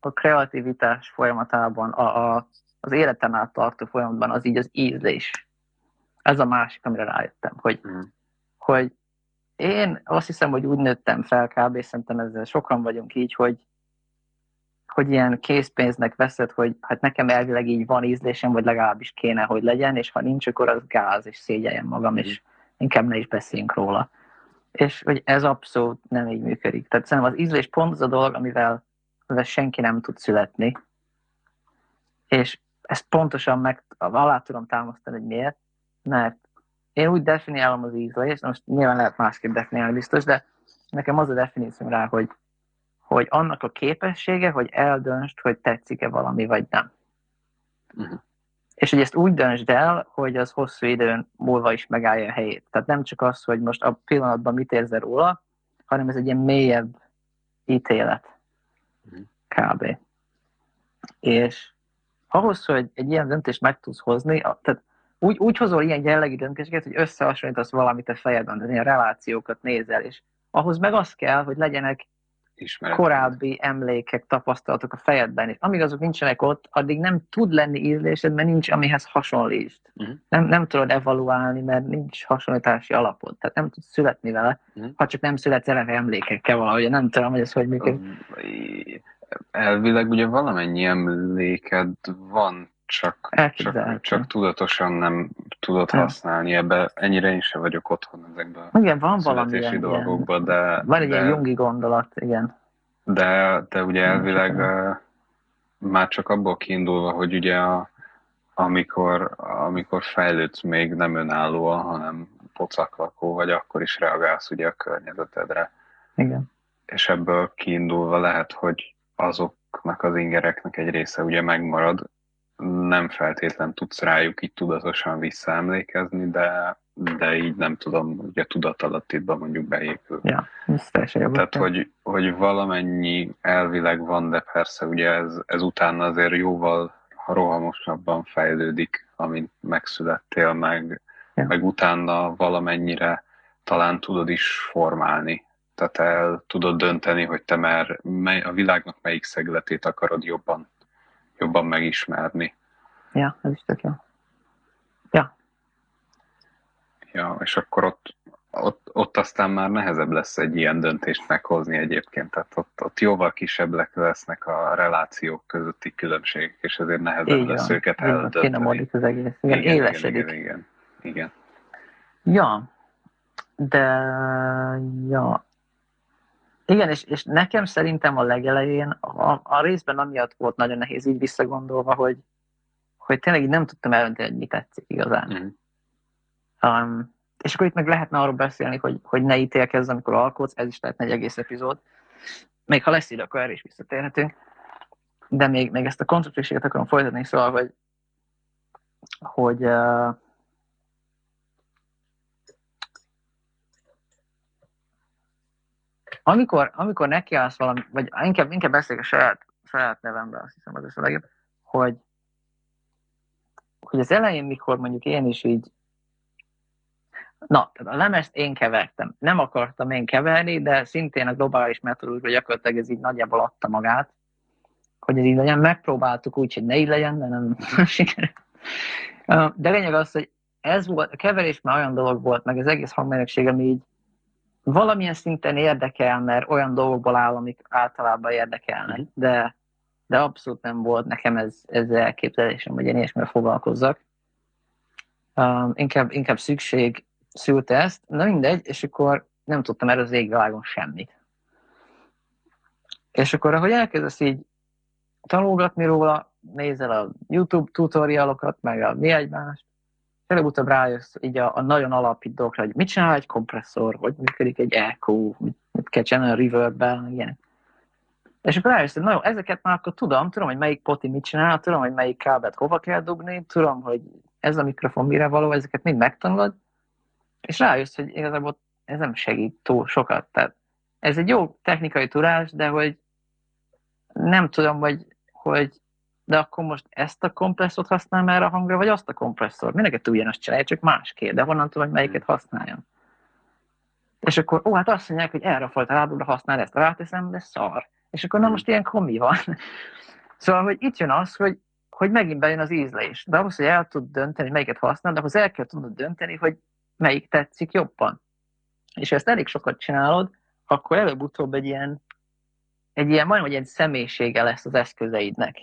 a kreativitás folyamatában, a, a, az életem át tartó folyamatban az így az ízlés. Ez a másik, amire rájöttem, hogy, Mhm. hogy én azt hiszem, hogy úgy nőttem fel, kb. szerintem ezzel sokan vagyunk így, hogy, hogy ilyen készpénznek veszed, hogy hát nekem elvileg így van ízlésem, vagy legalábbis kéne, hogy legyen, és ha nincs, akkor az gáz, és szégyeljem magam, és inkább ne is beszéljünk róla. És hogy ez abszolút nem így működik. Tehát szerintem az ízlés pont az a dolog, amivel, amivel senki nem tud születni. És ezt pontosan meg alá tudom támasztani, hogy miért. Mert én úgy definiálom az ízlést, most nyilván lehet másképp definiálni biztos, de nekem az a definícióm rá, hogy, hogy annak a képessége, hogy eldöntsd, hogy tetszik-e valami, vagy nem. Mhm. És hogy ezt úgy döntsd el, hogy az hosszú időn múlva is megállja a helyét. Tehát nem csak az, hogy most a pillanatban mit érzel róla, hanem ez egy ilyen mélyebb ítélet. Mhm. Kb. És ahhoz, hogy egy ilyen döntést meg tudsz hozni, tehát úgy, úgy hozol ilyen jellegű döntéseket, hogy összehasonlítasz valamit a fejedben, tehát ilyen relációkat nézel, és ahhoz meg az kell, hogy legyenek Ismeret. korábbi emlékek, tapasztalatok a fejedben, és amíg azok nincsenek ott, addig nem tud lenni ízlésed, mert nincs, amihez hasonlítsd. Mhm. Nem, nem tudod evaluálni, mert nincs hasonlítási alapod, tehát nem tudsz születni vele, Mhm. ha csak nem születsz eleve emlékekkel valahogy, nem tudom, hogy ez hogy működik. Elvileg ugye valamennyi emléked van, csak, csak, csak tudatosan nem tudod Ja. használni ebbe. Ennyire én sem vagyok otthon ezekben a Igen, van valami születési dolgokban, de, van egy de, ilyen jungi gondolat, igen. de, de ugye elvileg eh, már csak abból kiindulva, hogy ugye a, amikor, amikor fejlődsz még nem önállóan, hanem pocaklakó vagy, akkor is reagálsz ugye a környezetedre. igen. és ebből kiindulva lehet, hogy azoknak az ingereknek egy része ugye megmarad, nem feltétlen tudsz rájuk így tudatosan visszaemlékezni, de, de így nem tudom, ugye tudatalattiban mondjuk beépül. Ja, ez teljesen jogos. Tehát, hogy, hogy valamennyi elvileg van, de persze ugye ez, ez utána azért jóval rohamosabban fejlődik, amint megszülettél, meg, Ja. meg utána valamennyire talán tudod is formálni. Tehát el tudod dönteni, hogy te már mely, a világnak melyik szegletét akarod jobban, jobban megismerni. Ja, ez is tök jó. Ja, és akkor ott, ott, ott aztán már nehezebb lesz egy ilyen döntést meghozni egyébként. Tehát ott, ott jóval kisebbek lesznek a relációk közötti különbségek, és ezért nehezebb Így lesz őket van, eldönteni. finomodik az egész. Igen, igen élesedik. Igen, igen, igen. Ja, de ja. Igen, és, és nekem szerintem a legelején a, a részben amiatt volt nagyon nehéz így visszagondolva, hogy, hogy tényleg így nem tudtam eldönteni, hogy mi tetszik igazán. Mhm. Um, és akkor itt meg lehetne arról beszélni, hogy, hogy ne ítélkezz, amikor alkotsz, ez is lehetne egy egész epizód. Még ha lesz idő, akkor erre is visszatérhetünk. De még, még ezt a konceptséget akarom folytatni, szóval, hogy, hogy uh, amikor, amikor nekiállsz valami, vagy inkább, inkább beszélek a saját, saját nevemben, azt hiszem az a legjobb, hogy, hogy az elején, mikor mondjuk én is így Na, tehát a lemezt én kevertem. Nem akartam én keverni, de szintén a globális metodológia gyakorlatilag ez így nagyjából adta magát, hogy ez így legyen. Megpróbáltuk úgy, hogy ne így legyen, de nem sikerült. De lényeg az, hogy ez volt, a keverés már olyan dolog volt, meg az egész hangmérnökség, ami így valamilyen szinten érdekel, mert olyan dolgokból áll, amik általában érdekelnek, mhm. de, de abszolút nem volt nekem ez, ez elképzelésem, hogy én ilyesmivel foglalkozzak. Um, inkább, inkább szükség szülte ezt, na mindegy, és akkor nem tudtam erről az égvilágon semmit. És akkor, ahogy elkezdesz így tanulgatni róla, nézel a YouTube tutorialokat, meg a mi egymást, előbb-utóbb rájössz így a, a nagyon alapít dolgokra, hogy mit csinál egy kompresszor, hogy működik egy echo, mit, kell csinálni a reverb ilyen. És akkor rájössz, hogy na jó, ezeket már akkor tudom, tudom, hogy melyik poti mit csinál, tudom, hogy melyik kábelt hova kell dugni, tudom, hogy ez a mikrofon mire való, ezeket mind megtanulod, és rájössz, hogy igazából ez nem segít túl sokat. Tehát ez egy jó technikai tudás, de hogy nem tudom, hogy, hogy de akkor most ezt a kompresszort használom erre a hangra, vagy azt a kompresszort. Mindenket ugyanazt csinálja, csak másképp, de honnan tudom, hogy melyiket használjam. És akkor, ó, hát azt mondják, hogy erre a fajta rádióra használ ezt, ráteszem, de szar. És akkor na most ilyen komi van. Szóval, hogy itt jön az, hogy, hogy megint bejön az ízlés. De ahhoz, hogy el tud dönteni, melyiket használ, de ahhoz el kell tudnod dönteni, hogy melyik tetszik jobban. És ha ezt elég sokat csinálod, akkor előbb-utóbb egy ilyen, egy ilyen, majdnem egy ilyen személyisége lesz az eszközeidnek,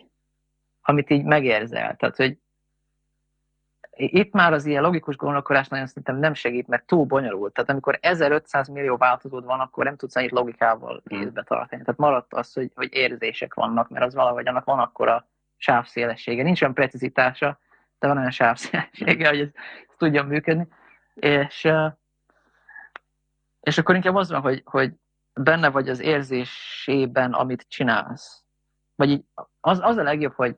amit így megérzel. Tehát, hogy itt már az ilyen logikus gondolkodás nagyon szerintem nem segít, mert túl bonyolult. Tehát amikor 1500 millió változód van, akkor nem tudsz annyit logikával hmm. észbe tartani. Tehát maradt az, hogy, hogy érzések vannak, mert az valahogy annak van akkor a sávszélessége. Nincs olyan precizitása, de van olyan sávszélessége, hogy ez, ez tudjon működni. És, és akkor inkább az van, hogy, hogy benne vagy az érzésében, amit csinálsz. Vagy így, az, az a legjobb, hogy,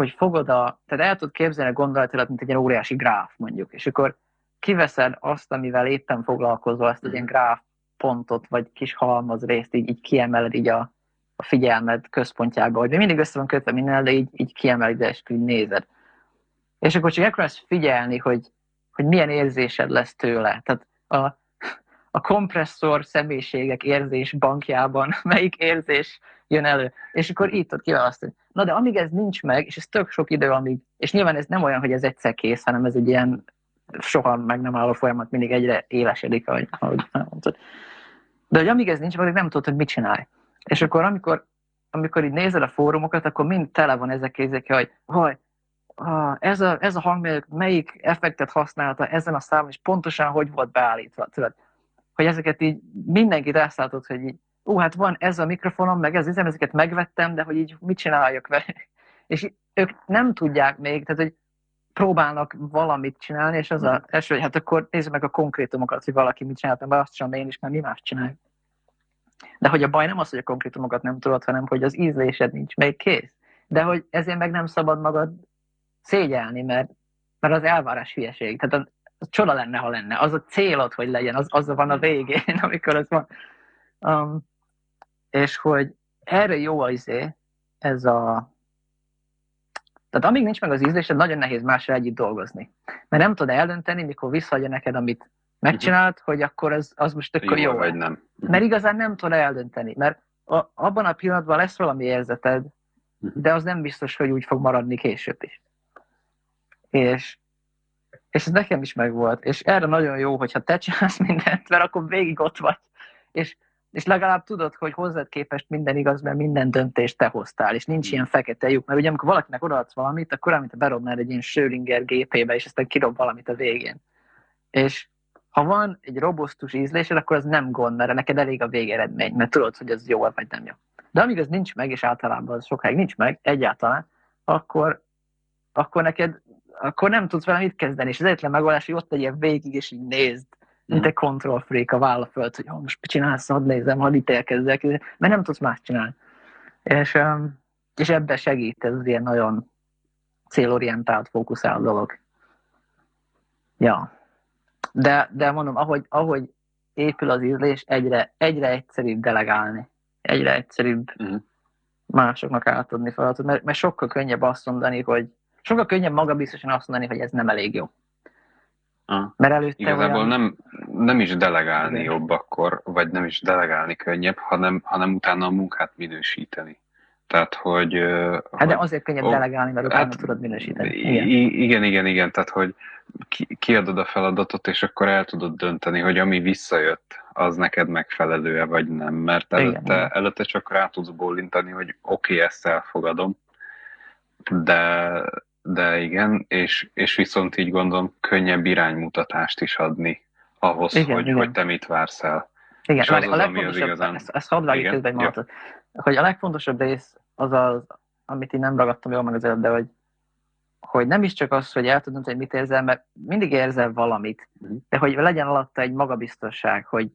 hogy fogod a, tehát el tudod képzelni a gondolatodat, mint egy ilyen óriási gráf mondjuk, és akkor kiveszed azt, amivel éppen foglalkozol, ezt egy ilyen gráf pontot, vagy kis halmaz részt, így, így kiemeled így a, a figyelmed központjába, hogy mindig össze van kötve minden, de így, így kiemeled, és így nézed. És akkor csak elkezdesz figyelni, hogy, hogy milyen érzésed lesz tőle. Tehát a, a kompresszor személyiségek érzés bankjában melyik érzés jön elő. És akkor így tudod kiválasztani. Na de amíg ez nincs meg, és ez tök sok idő, amíg, és nyilván ez nem olyan, hogy ez egyszer kész, hanem ez egy ilyen soha meg nem álló folyamat, mindig egyre élesedik, ahogy, ahogy mondtad. De hogy amíg ez nincs, addig nem tudod, hogy mit csinálj. És akkor amikor, amikor így nézed a fórumokat, akkor mind tele van ezek kézek, hogy, ah, ez, a, ez a hangmérnök melyik effektet használta ezen a számon, és pontosan hogy volt beállítva. Tudod? Hogy ezeket így mindenkit elszálltott, hogy így, ó, hát van ez a mikrofonom, meg ez, üzem, ezeket megvettem, de hogy így mit csináljak vele. És ők nem tudják még, tehát hogy próbálnak valamit csinálni, és az az első, hogy hát akkor nézzük meg a konkrétumokat, hogy valaki mit csinált, mert azt sem én is, mert mi más csináljuk. De hogy a baj nem az, hogy a konkrétumokat nem tudod, hanem hogy az ízlésed nincs még kész. De hogy ezért meg nem szabad magad szégyelni, mert, mert az elvárás hülyeség. Tehát az, az csoda lenne, ha lenne. Az a célod, hogy legyen, az, az van a végén, amikor az van. Um, és hogy erre jó az izé, ez a... Tehát amíg nincs meg az ízlésed, nagyon nehéz másra együtt dolgozni. Mert nem tudod eldönteni, mikor visszaadja neked, amit megcsinált, uh-huh. hogy akkor az, az most akkor jó. jó vagy nem. Mert igazán nem tudod eldönteni. Mert a, abban a pillanatban lesz valami érzeted, uh-huh. de az nem biztos, hogy úgy fog maradni később is. És, és ez nekem is megvolt. És erre nagyon jó, hogyha te csinálsz mindent, mert akkor végig ott vagy. És, és legalább tudod, hogy hozzád képest minden igaz, mert minden döntést te hoztál, és nincs ilyen fekete lyuk. Mert ugye amikor valakinek odaadsz valamit, akkor amit berobnál egy ilyen Schrödinger gépébe, és aztán kirob valamit a végén. És ha van egy robosztus ízlésed, akkor az nem gond, mert neked elég a végeredmény, mert tudod, hogy ez jó vagy nem jó. De amíg ez nincs meg, és általában az sokáig nincs meg, egyáltalán, akkor, akkor neked akkor nem tudsz vele mit kezdeni, és az egyetlen megoldás, hogy ott ilyen végig, és így nézd, mint egy control freak a válla föld, hogy oh, most csinálsz, hadd nézem, hadd ítélkezzek, mert nem tudsz más csinálni. És, és ebben segít ez ilyen nagyon célorientált, fókuszált dolog. Ja. De, de mondom, ahogy, ahogy épül az ízlés, egyre, egyre egyszerűbb delegálni. Egyre egyszerűbb Uh-huh. másoknak átadni feladatot, mert, mert sokkal könnyebb azt mondani, hogy sokkal könnyebb magabiztosan azt mondani, hogy ez nem elég jó. Ah. Mert előtte Igazából olyan... nem, nem is delegálni Igen. jobb akkor, vagy nem is delegálni könnyebb, hanem, hanem utána a munkát minősíteni. Tehát, hogy... Hát de hogy- azért könnyebb Ó, delegálni, mert utána hát, tudod minősíteni. Igen. igen, igen, igen, tehát, hogy ki, kiadod a feladatot, és akkor el tudod dönteni, hogy ami visszajött, az neked megfelelő-e, vagy nem, mert előtte, igen. előtte csak rá tudsz bólintani, hogy oké, okay, ezt elfogadom, de, de igen, és, és viszont így gondolom, könnyebb iránymutatást is adni ahhoz, Igen, hogy, igen. hogy te mit vársz el. Igen, És az a az, ami az igazán- ezt, ezt hadd vágjuk közben egy mondatot, hogy a legfontosabb rész az az, amit én nem ragadtam jól meg az előbb, de hogy, hogy nem is csak az, hogy el tudod hogy mit érzel, mert mindig érzel valamit, Mhm. de hogy legyen alatta egy magabiztosság, hogy,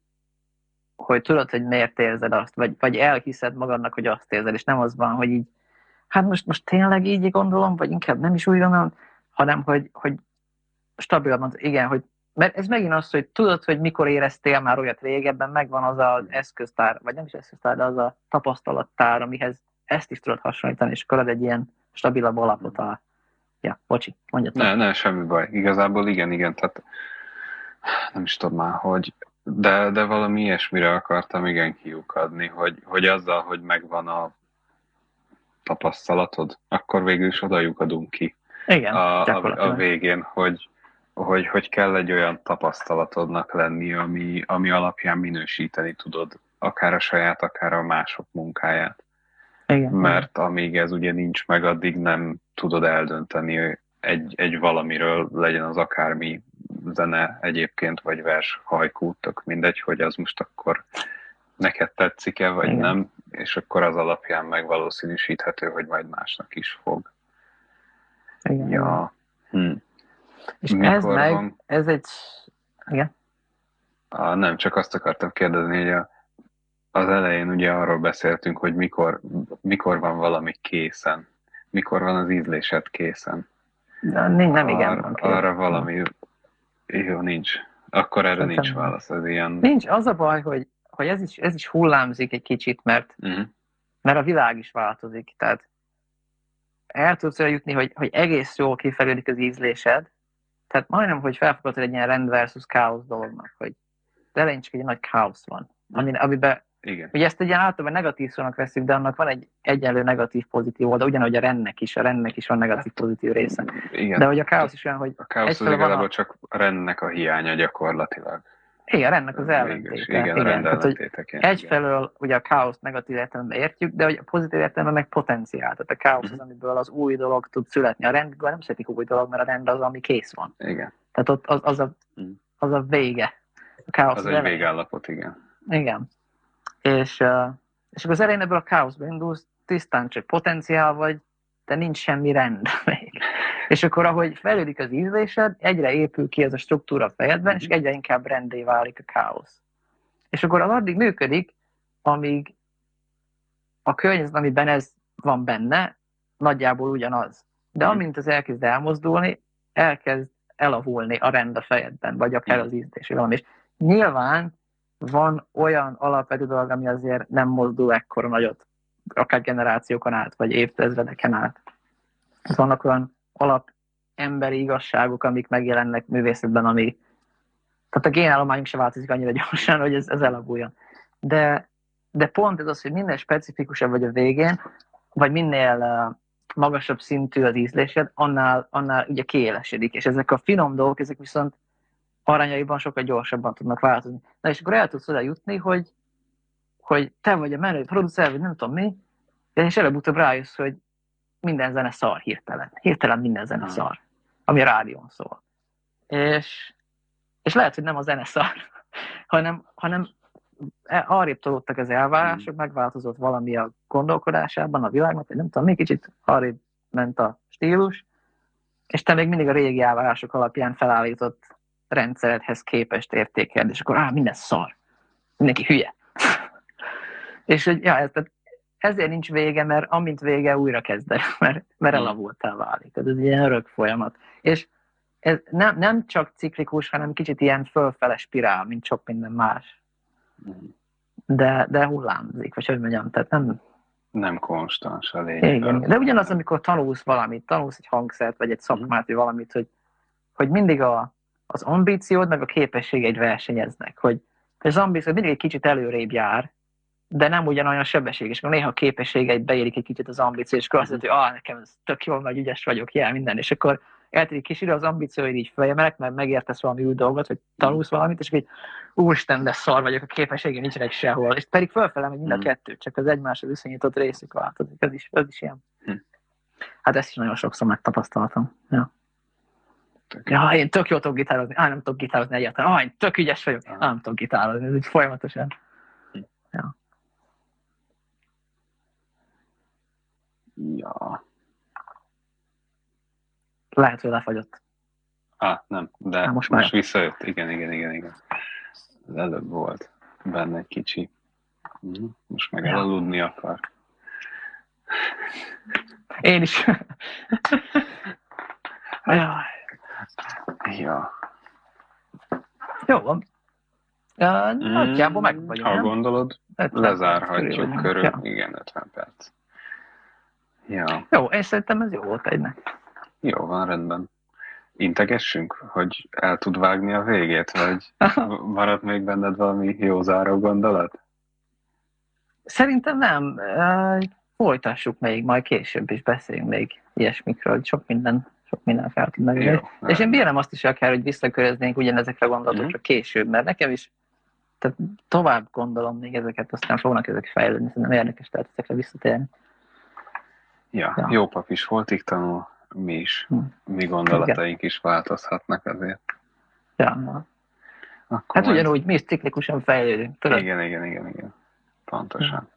hogy tudod, hogy miért érzed azt, vagy, vagy elhiszed magadnak, hogy azt érzed, és nem az van, hogy így, hát most, most tényleg így gondolom, vagy inkább nem is úgy gondolom, hanem hogy, hogy stabilan, igen, hogy mert ez megint az, hogy tudod, hogy mikor éreztél már olyat régebben, megvan az az eszköztár, vagy nem is eszköztár, de az a tapasztalattár, amihez ezt is tudod hasonlítani, és akkor egy ilyen stabilabb alapot a... Ja, bocsi, mondjad. Ne, ne, semmi baj. Igazából igen, igen, tehát nem is tudom már, hogy de, de valami ilyesmire akartam igen kiukadni, hogy, hogy azzal, hogy megvan a tapasztalatod, akkor végül is oda lyukadunk ki Igen, a, a, a végén, hogy, hogy, hogy kell egy olyan tapasztalatodnak lenni, ami, ami alapján minősíteni tudod akár a saját, akár a mások munkáját. igen, Mert amíg ez ugye nincs meg, addig nem tudod eldönteni egy, egy valamiről, legyen az akármi zene egyébként, vagy vers, hajkú, tök mindegy, hogy az most akkor neked tetszik-e, vagy Igen. nem, és akkor az alapján meg valószínűsíthető, hogy majd másnak is fog. igen. Ja. Hm. És Mikor ez meg, van? ez egy... Igen, Ah, nem, csak azt akartam kérdezni, hogy a, az elején ugye arról beszéltünk, hogy mikor, mikor van valami készen. Mikor van az ízlésed készen. de nem, nem igen. Ar, van kész. arra valami... Jó, nincs. Akkor erre Szerintem nincs válasz. Ez ilyen... Nincs, az a baj, hogy, hogy ez, is, ez is hullámzik egy kicsit, mert Uh-huh. mert a világ is változik. Tehát el tudsz olyan jutni, hogy, hogy egész jól kifejlődik az ízlésed, tehát majdnem, hogy felfogadod egy ilyen rend versus káosz dolognak, hogy de elején csak egy nagy káosz van, ami, amiben, Igen. ugye ezt egy ilyen általában negatív szónak veszük, de annak van egy egyenlő negatív-pozitív oldal, ugyanúgy a rendnek is, a rendnek is van negatív-pozitív része. Igen. De hogy a káosz is olyan, hogy a káosz az van igazából a- csak a rendnek a hiánya gyakorlatilag. Igen, a rendnek az ellentéte. Igen, a igen. Tehát, hogy igen. Egyfelől ugye a káoszt negatív értelemben értjük, de hogy a pozitív értelemben meg potenciál. Tehát a káosz az, Mhm. amiből az új dolog tud születni. A rendből nem születik új dolog, mert a rend az, ami kész van. Igen. Tehát ott az, az, a, Mhm. az a vége. A káosz Az egy eleje. végállapot, igen. Igen. És, és akkor az elején ebből a káoszba indulsz, tisztán csak potenciál vagy, de nincs semmi rend még. És akkor, ahogy fejlődik az ízlésed, egyre épül ki ez a struktúra a fejedben, és egyre inkább rendé válik a káosz. És akkor az addig működik, amíg a környezet, amiben ez van benne, nagyjából ugyanaz. De Mhm. amint az elkezd elmozdulni, elkezd elavulni a rend a fejedben, vagy akár az ízlés, valami. És nyilván van olyan alapvető dolog, ami azért nem mozdul ekkora nagyot, akár generációkon át, vagy évtizedeken át. Vannak olyan alap emberi igazságok, amik megjelennek művészetben, ami tehát a génállományunk se változik annyira gyorsan, hogy ez, ez elavuljon. De, de pont ez az, hogy minél specifikusabb vagy a végén, vagy minél magasabb szintű az ízlésed, annál, annál ugye kiélesedik. És ezek a finom dolgok, ezek viszont arányaiban sokkal gyorsabban tudnak változni. Na és akkor el tudsz oda jutni, hogy, hogy te vagy a menő producer, vagy nem tudom mi, és előbb-utóbb rájössz, hogy minden zene szar hirtelen. Hirtelen minden zene szar, ami a rádión szól. És, és lehet, hogy nem a zene szar, hanem, hanem e- arrébb tolódtak az elvárások, megváltozott valami a gondolkodásában a világnak, nem tudom, még kicsit arrébb ment a stílus, és te még mindig a régi elvárások alapján felállított rendszeredhez képest értékeled, és akkor á, minden szar, mindenki hülye. és hogy, ja, ez, tehát ezért nincs vége, mert amint vége újra kezded, mert, mert Hmm. elavultál válik. Ez egy ilyen örök folyamat. És ez nem, nem csak ciklikus, hanem kicsit ilyen fölfele spirál, mint sok minden más. Mhm. De, de hullámzik, vagy hogy mondjam, tehát nem, Nem konstans a lényeg. igen. De ugyanaz, amikor tanulsz valamit, tanulsz egy hangszert, vagy egy szakmát, vagy valamit, hogy, hogy mindig a, az ambíciód, meg a képességeid versenyeznek, hogy az ambíció mindig egy kicsit előrébb jár, de nem ugyanolyan sebességes, mert néha a képességeid beérik egy kicsit az ambíció, és akkor azt mondod, hogy ah, nekem ez tök jól, nagy ügyes vagyok, jel, minden, és akkor eltelik kis idő, az ambícióid így feljemelek, mert megértesz valami új dolgot, vagy tanulsz valamit, és így, úristen, de szar vagyok, a képességem nincsenek sehol. És pedig fölfele megy mind a Mm. kettő, csak az egymáshoz viszonyított részük változik. Ez is, ez is ilyen. Hm. Hát ezt is nagyon sokszor megtapasztaltam. Ja. Tök. ja, én tök jól tudok gitározni, á, nem tudok gitározni egyáltalán, ah, én tök ügyes vagyok, Ah. nem tudok gitározni, ez így folyamatosan. Ja. Lehet, hogy lefagyott. Á, nem, de Á, most már most visszajött. Igen, igen, igen, igen. Az előbb volt benne egy kicsi. Mhm, Most meg elaludni akar. Én is. Jaj. Ja. Jó van. Ja, nagyjából meg Mm, vagyunk, Ha nem? gondolod, 50 perc lezárhatjuk körül. Ja. Igen, 50 perc. Ja, Jó, én szerintem ez jó volt egynek. jó van, rendben. Integessünk, hogy el tud vágni a végét, vagy marad még benned valami jó záró gondolat? Szerintem nem. Folytassuk még, majd később is beszéljünk még ilyesmikről. Sok minden, sok minden fel tud megülni. Jó, És én bírom azt is akár, hogy visszaköröznénk ugyanezekre a gondolatokra Mhm. később, mert nekem is tehát tovább gondolom még ezeket, aztán fognak ezek fejlődni, szerintem érdekes lehet ezekre visszatérni. Ja, Ja. jó pap is voltig tanul, mi is, Hm. mi gondolataink is változhatnak azért. Ja. Akkor Hát majd- ugyanúgy mi is ciklikusan fejlődünk, tudod? Igen, igen, igen, igen. Pontosan.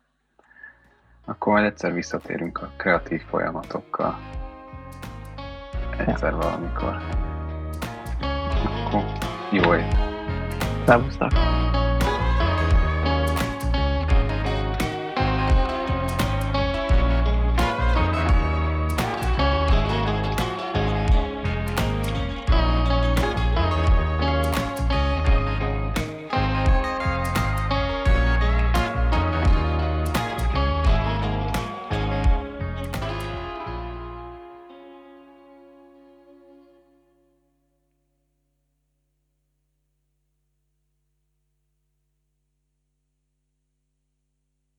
Akkor majd egyszer visszatérünk a kreatív folyamatokkal. Egyszer valamikor. Akkor jó éjt! Szervusztok!